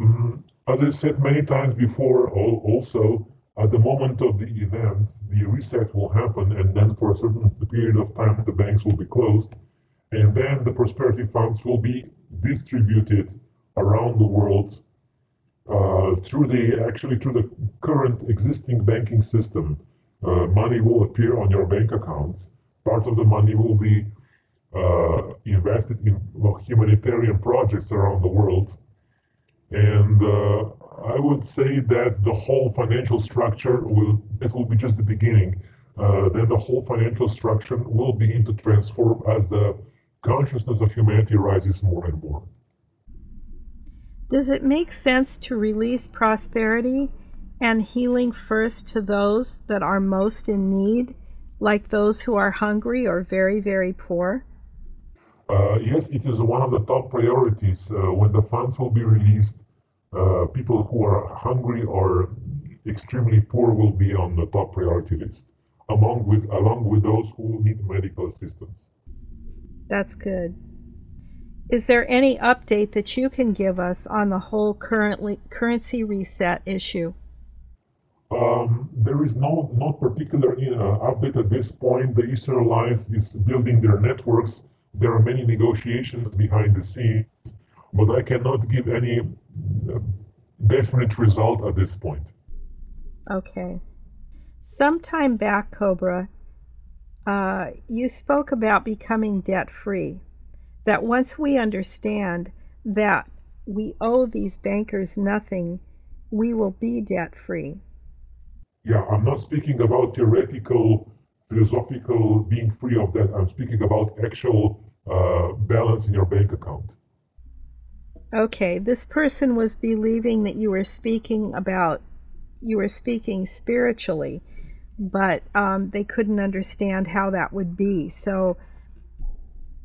Speaker 2: Mm, as I said many times before, also, at the moment of the event, the reset will happen, and then for a certain period of time, the banks will be closed, and then the prosperity funds will be distributed around the world uh, through the actually through the current existing banking system. Uh, money will appear on your bank accounts. Part of the money will be uh, invested in humanitarian projects around the world and uh, I would say that the whole financial structure will, it will be just the beginning. Uh, then the whole financial structure will begin to transform as the consciousness of humanity rises more and more.
Speaker 1: Does it make sense to release prosperity and healing first to those that are most in need, like those who are hungry or very, very poor?
Speaker 2: Uh, yes, it is one of the top priorities. Uh, when the funds will be released, uh, people who are hungry or extremely poor will be on the top priority list, among with along with those who need medical assistance.
Speaker 1: That's good. Is there any update that you can give us on the whole currently currency reset issue?
Speaker 2: Um, there is no not particular uh, update at this point. The Eastern Alliance is building their networks there are many negotiations behind the scenes, but I cannot give any uh, definite result at this point.
Speaker 1: Okay. Sometime back, Cobra, uh, you spoke about becoming debt free. That once we understand that we owe these bankers nothing, we will be debt free.
Speaker 2: Yeah, I'm not speaking about theoretical, philosophical being free of debt. I'm speaking about actual uh, balance in your bank account.
Speaker 1: Okay, this person was believing that you were speaking about, you were speaking spiritually, but um, they couldn't understand how that would be. So,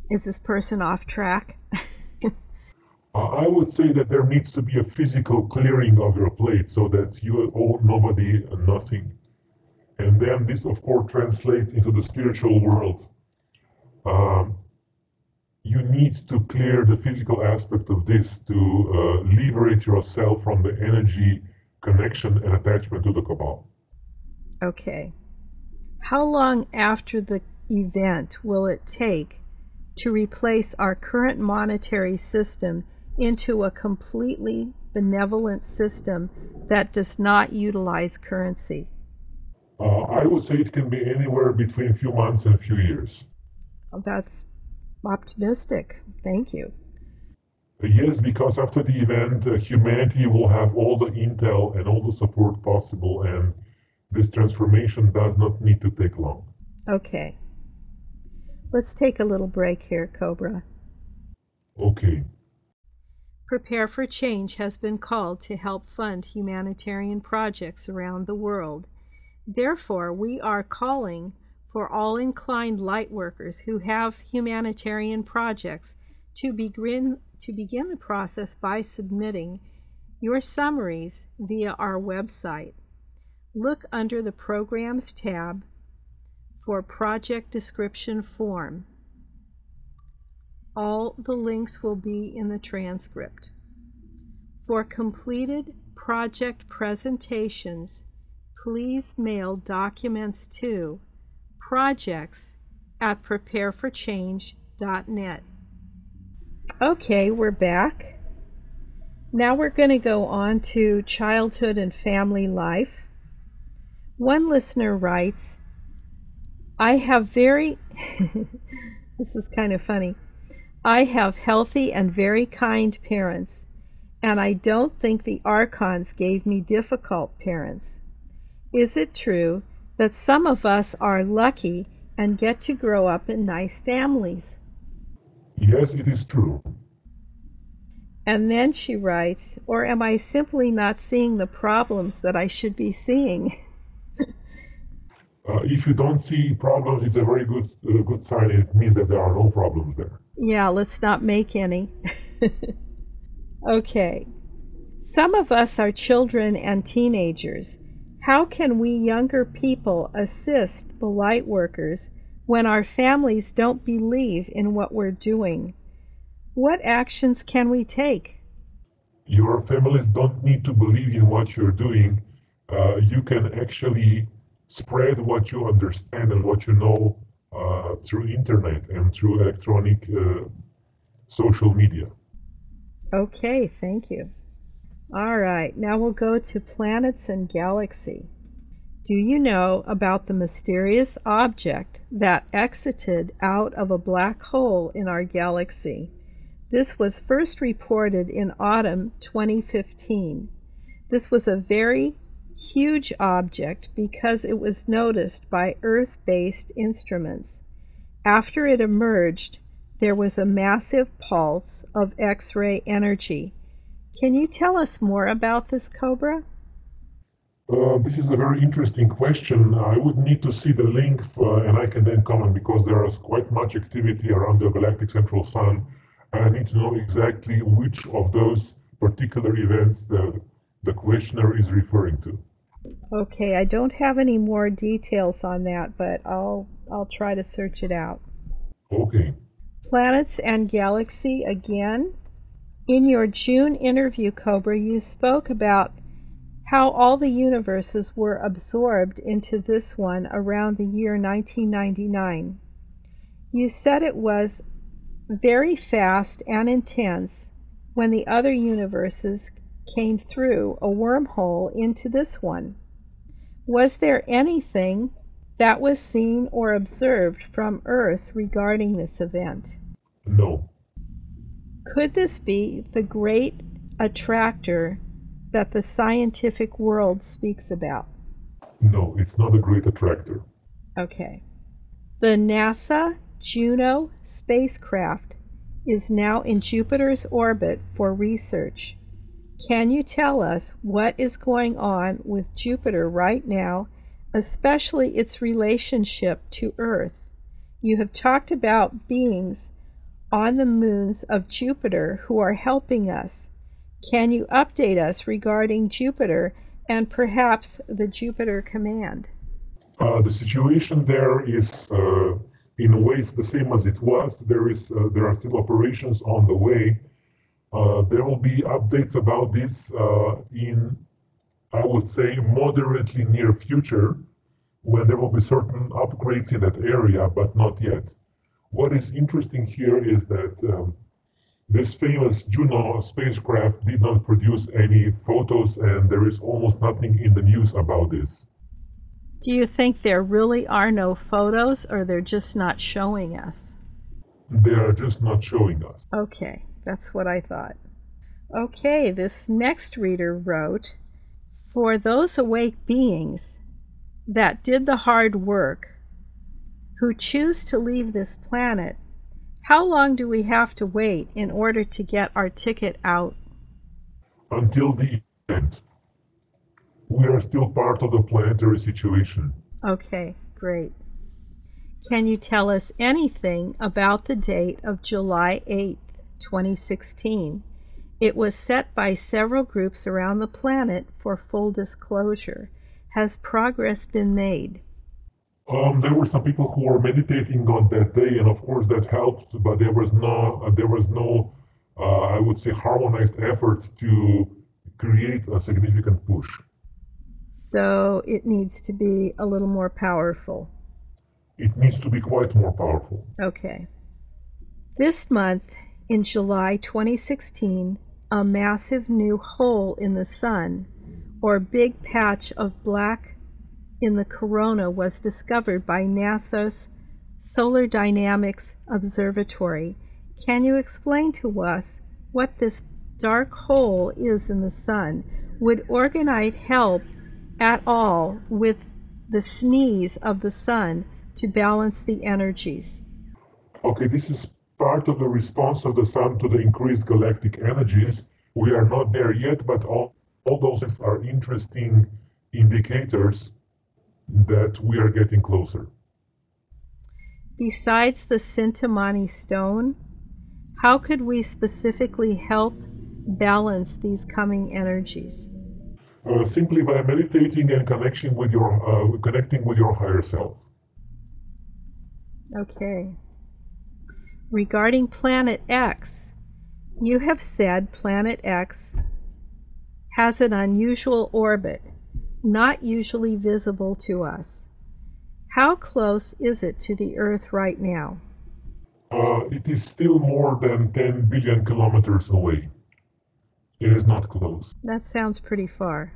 Speaker 1: is this person off track?
Speaker 2: I would say that there needs to be a physical clearing of your plate so that you owe nobody nothing. And then this, of course, translates into the spiritual world. Um, you need to clear the physical aspect of this to uh, liberate yourself from the energy connection and attachment to the cabal.
Speaker 1: Okay. How long after the event will it take to replace our current monetary system into a completely benevolent system that does not utilize currency?
Speaker 2: Uh, I would say it can be anywhere between a few months and a few years.
Speaker 1: Well, that's optimistic. Thank you.
Speaker 2: Yes, because after the event, uh, humanity will have all the intel and all the support possible, and this transformation does not need to take long.
Speaker 1: Okay. Let's take a little break here, Cobra.
Speaker 2: Okay.
Speaker 1: Prepare for Change has been called to help fund humanitarian projects around the world. Therefore, we are calling for all inclined light workers who have humanitarian projects to begin, to begin the process by submitting your summaries via our website. Look under the Programs tab for Project Description Form. All the links will be in the transcript. For completed project presentations, please mail documents to projects at prepareforchange.net. Okay, we're back. Now we're going to go on to childhood and family life. One listener writes, I have very, this is kind of funny. I have healthy and very kind parents, and I don't think the Archons gave me difficult parents. Is it true that some of us are lucky and get to grow up in nice families?
Speaker 2: Yes, it is true.
Speaker 1: And then she writes, Or am I simply not seeing the problems that I should be seeing?
Speaker 2: Uh, if you don't see problems, it's a very good uh, good sign. It means that there are no problems there.
Speaker 1: Yeah, let's not make any. okay. Some of us are children and teenagers. How can we younger people assist the light workers when our families don't believe in what we're doing? What actions can we take?
Speaker 2: Your families don't need to believe in what you're doing. Uh, you can actually spread what you understand and what you know uh, through internet and through electronic uh, social media.
Speaker 1: Okay, thank you. All right, now we'll go to planets and galaxy. Do you know about the mysterious object that exited out of a black hole in our galaxy? This was first reported in autumn 2015. This was a very huge object because it was noticed by Earth based instruments. After it emerged, there was a massive pulse of X ray energy. Can you tell us more about this cobra?
Speaker 2: Uh, this is a very interesting question. I would need to see the link, for, and I can then comment because there is quite much activity around the galactic central sun. And I need to know exactly which of those particular events the, the questioner is referring to.
Speaker 1: Okay, I don't have any more details on that, but I'll I'll try to search it out.
Speaker 2: Okay.
Speaker 1: Planets and galaxy again. In your June interview, Cobra, you spoke about how all the universes were absorbed into this one around the year 1999. You said it was very fast and intense when the other universes came through a wormhole into this one. Was there anything that was seen or observed from Earth regarding this event?
Speaker 2: No.
Speaker 1: Could this be the great attractor that the scientific world speaks about?
Speaker 2: No, it's not a great attractor.
Speaker 1: Okay. The NASA Juno spacecraft is now in Jupiter's orbit for research. Can you tell us what is going on with Jupiter right now, especially its relationship to Earth? You have talked about beings on the moons of Jupiter who are helping us. Can you update us regarding Jupiter and perhaps the Jupiter command?
Speaker 2: Uh, the situation there is uh, in ways the same as it was. There is uh, there are still operations on the way. Uh, there will be updates about this uh, in I would say moderately near future when there will be certain upgrades in that area, but not yet. What is interesting here is that um, this famous Juno spacecraft did not produce any photos, and there is almost nothing in the news about this.
Speaker 1: Do you think there really are no photos, or they're just not showing us?
Speaker 2: They are just not showing us.
Speaker 1: Okay, that's what I thought. Okay, this next reader wrote For those awake beings that did the hard work, who choose to leave this planet, how long do we have to wait in order to get our ticket out?
Speaker 2: Until the end. We are still part of the planetary situation.
Speaker 1: Okay, great. Can you tell us anything about the date of July 8th, 2016? It was set by several groups around the planet for full disclosure. Has progress been made?
Speaker 2: Um, there were some people who were meditating on that day, and of course that helped. But there was no, uh, there was no, uh, I would say, harmonized effort to create a significant push.
Speaker 1: So it needs to be a little more powerful.
Speaker 2: It needs to be quite more powerful.
Speaker 1: Okay. This month, in July 2016, a massive new hole in the sun, or big patch of black in the corona, was discovered by NASA's Solar Dynamics Observatory. Can you explain to us what this dark hole is in the sun? Would orgonite help at all with the sneeze of the sun to balance the energies?
Speaker 2: Okay, this is part of the response of the sun to the increased galactic energies. We are not there yet, but all, all those things are interesting indicators that we are getting closer.
Speaker 1: Besides the Cintamani stone, how could we specifically help balance these coming energies?
Speaker 2: Uh, simply by meditating and connection with your uh, connecting with your higher self.
Speaker 1: Okay. Regarding Planet X, you have said Planet X has an unusual orbit, not usually visible to us. How close is it to the Earth right now?
Speaker 2: Uh, it is still more than 10 billion kilometers away. It is not close.
Speaker 1: That sounds pretty far.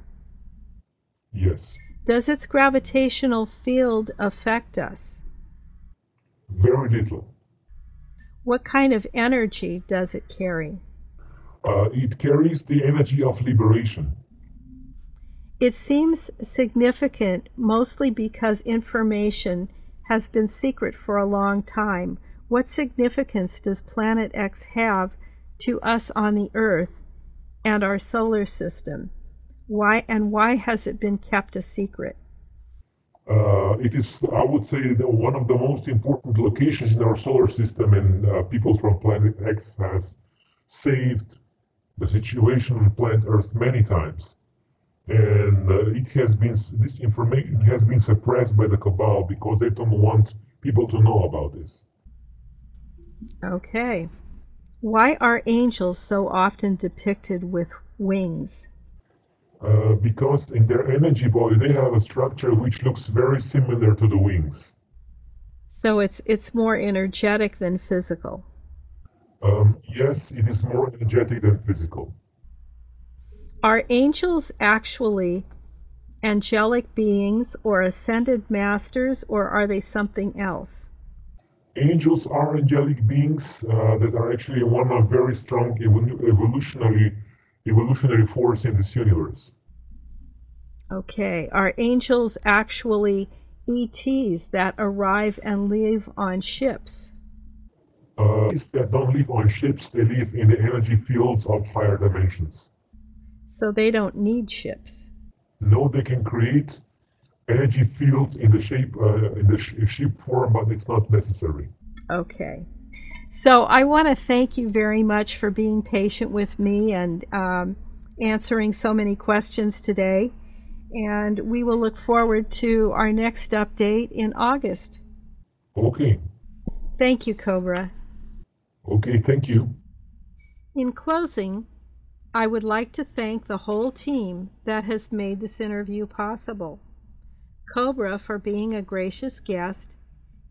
Speaker 2: Yes.
Speaker 1: Does its gravitational field affect us?
Speaker 2: Very little.
Speaker 1: What kind of energy does it carry?
Speaker 2: Uh, it carries the energy of liberation.
Speaker 1: It seems significant mostly because information has been secret for a long time. What significance does Planet X have to us on the Earth and our solar system? Why and why has it been kept a secret?
Speaker 2: Uh, it is, I would say, the, one of the most important locations in our solar system, and uh, people from Planet X has saved the situation on planet Earth many times. And uh, it has been this information has been suppressed by the cabal because they don't want people to know about this.
Speaker 1: Okay. Why are angels so often depicted with wings?
Speaker 2: Uh, because in their energy body they have a structure which looks very similar to the wings.
Speaker 1: So it's it's more energetic than physical.
Speaker 2: Um, yes, it is more energetic than physical.
Speaker 1: Are angels actually angelic beings or ascended masters, or are they something else?
Speaker 2: Angels are angelic beings uh, that are actually one of very strong evolutionary evolutionary force in this universe.
Speaker 1: Okay, are angels actually ETs that arrive and live on ships?
Speaker 2: Uh, that don't live on ships, they live in the energy fields of higher dimensions.
Speaker 1: So they don't need ships.
Speaker 2: No, they can create energy fields in the shape uh, in the sh- ship form, but it's not necessary.
Speaker 1: Okay. So I want to thank you very much for being patient with me and um, answering so many questions today. And we will look forward to our next update in August.
Speaker 2: Okay.
Speaker 1: Thank you, Cobra.
Speaker 2: Okay, thank you.
Speaker 1: In closing, I would like to thank the whole team that has made this interview possible. Cobra for being a gracious guest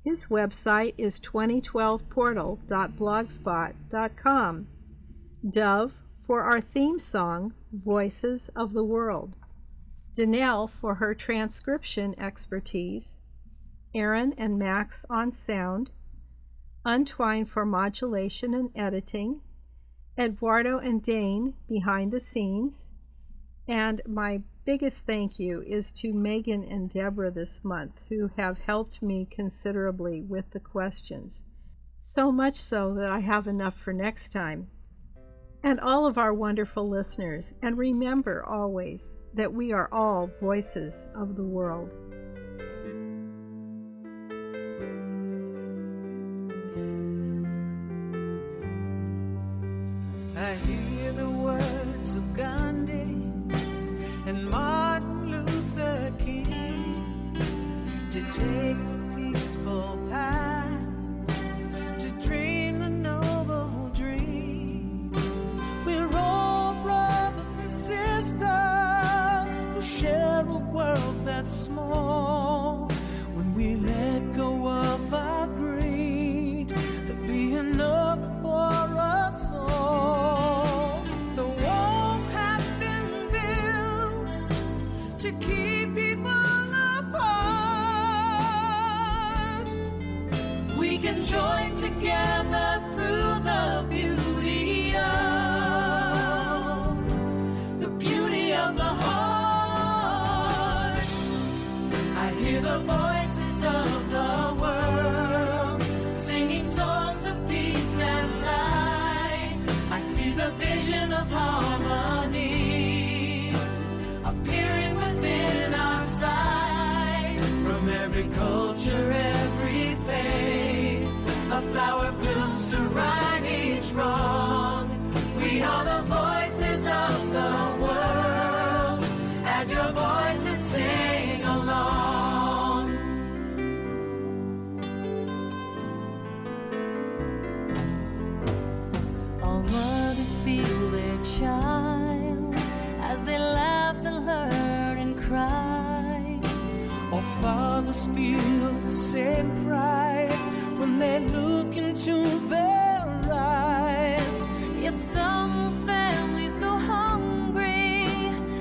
Speaker 1: his website is 2012portal.blogspot.com. Dove for our theme song, Voices of the World. Danelle for her transcription expertise. Aaron and Max on sound. Untwine for modulation and editing. Eduardo and Dane behind the scenes. And my biggest thank you is to Megan and Deborah this month, who have helped me considerably with the questions. So much so that I have enough for next time. And all of our wonderful listeners, and remember always that we are all voices of the world.
Speaker 3: I hear the words of Gandhi take the peaceful path, vision of harmony same pride when they look into their eyes. Yet some families go hungry,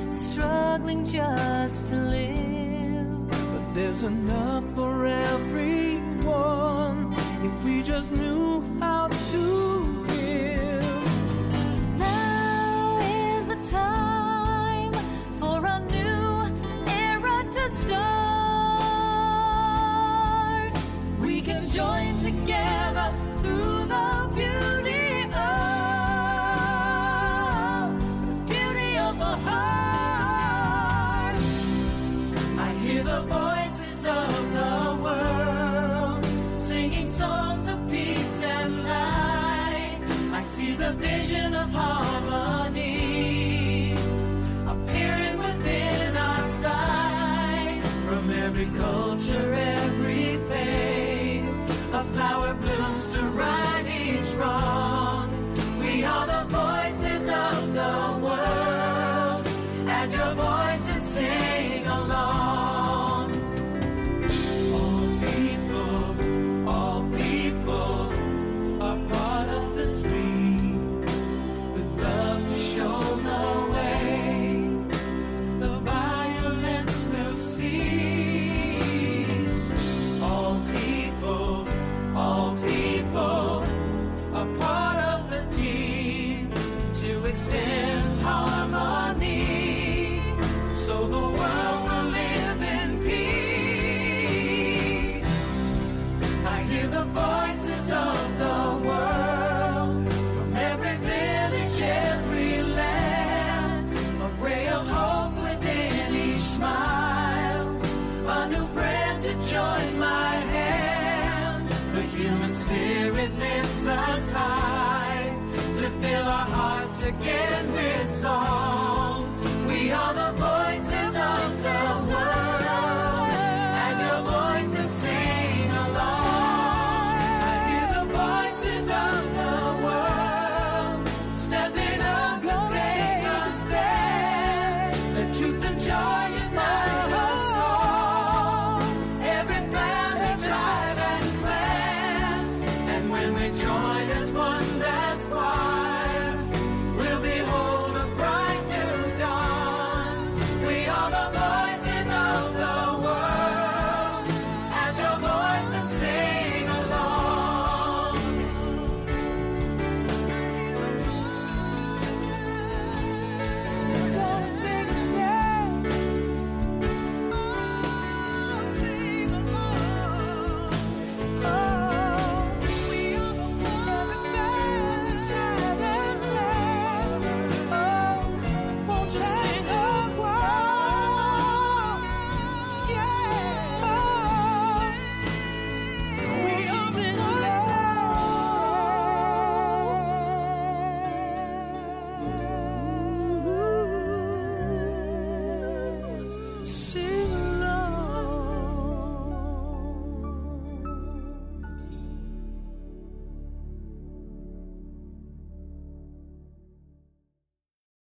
Speaker 3: struggling just to live. But there's enough for everyone if we just knew how to the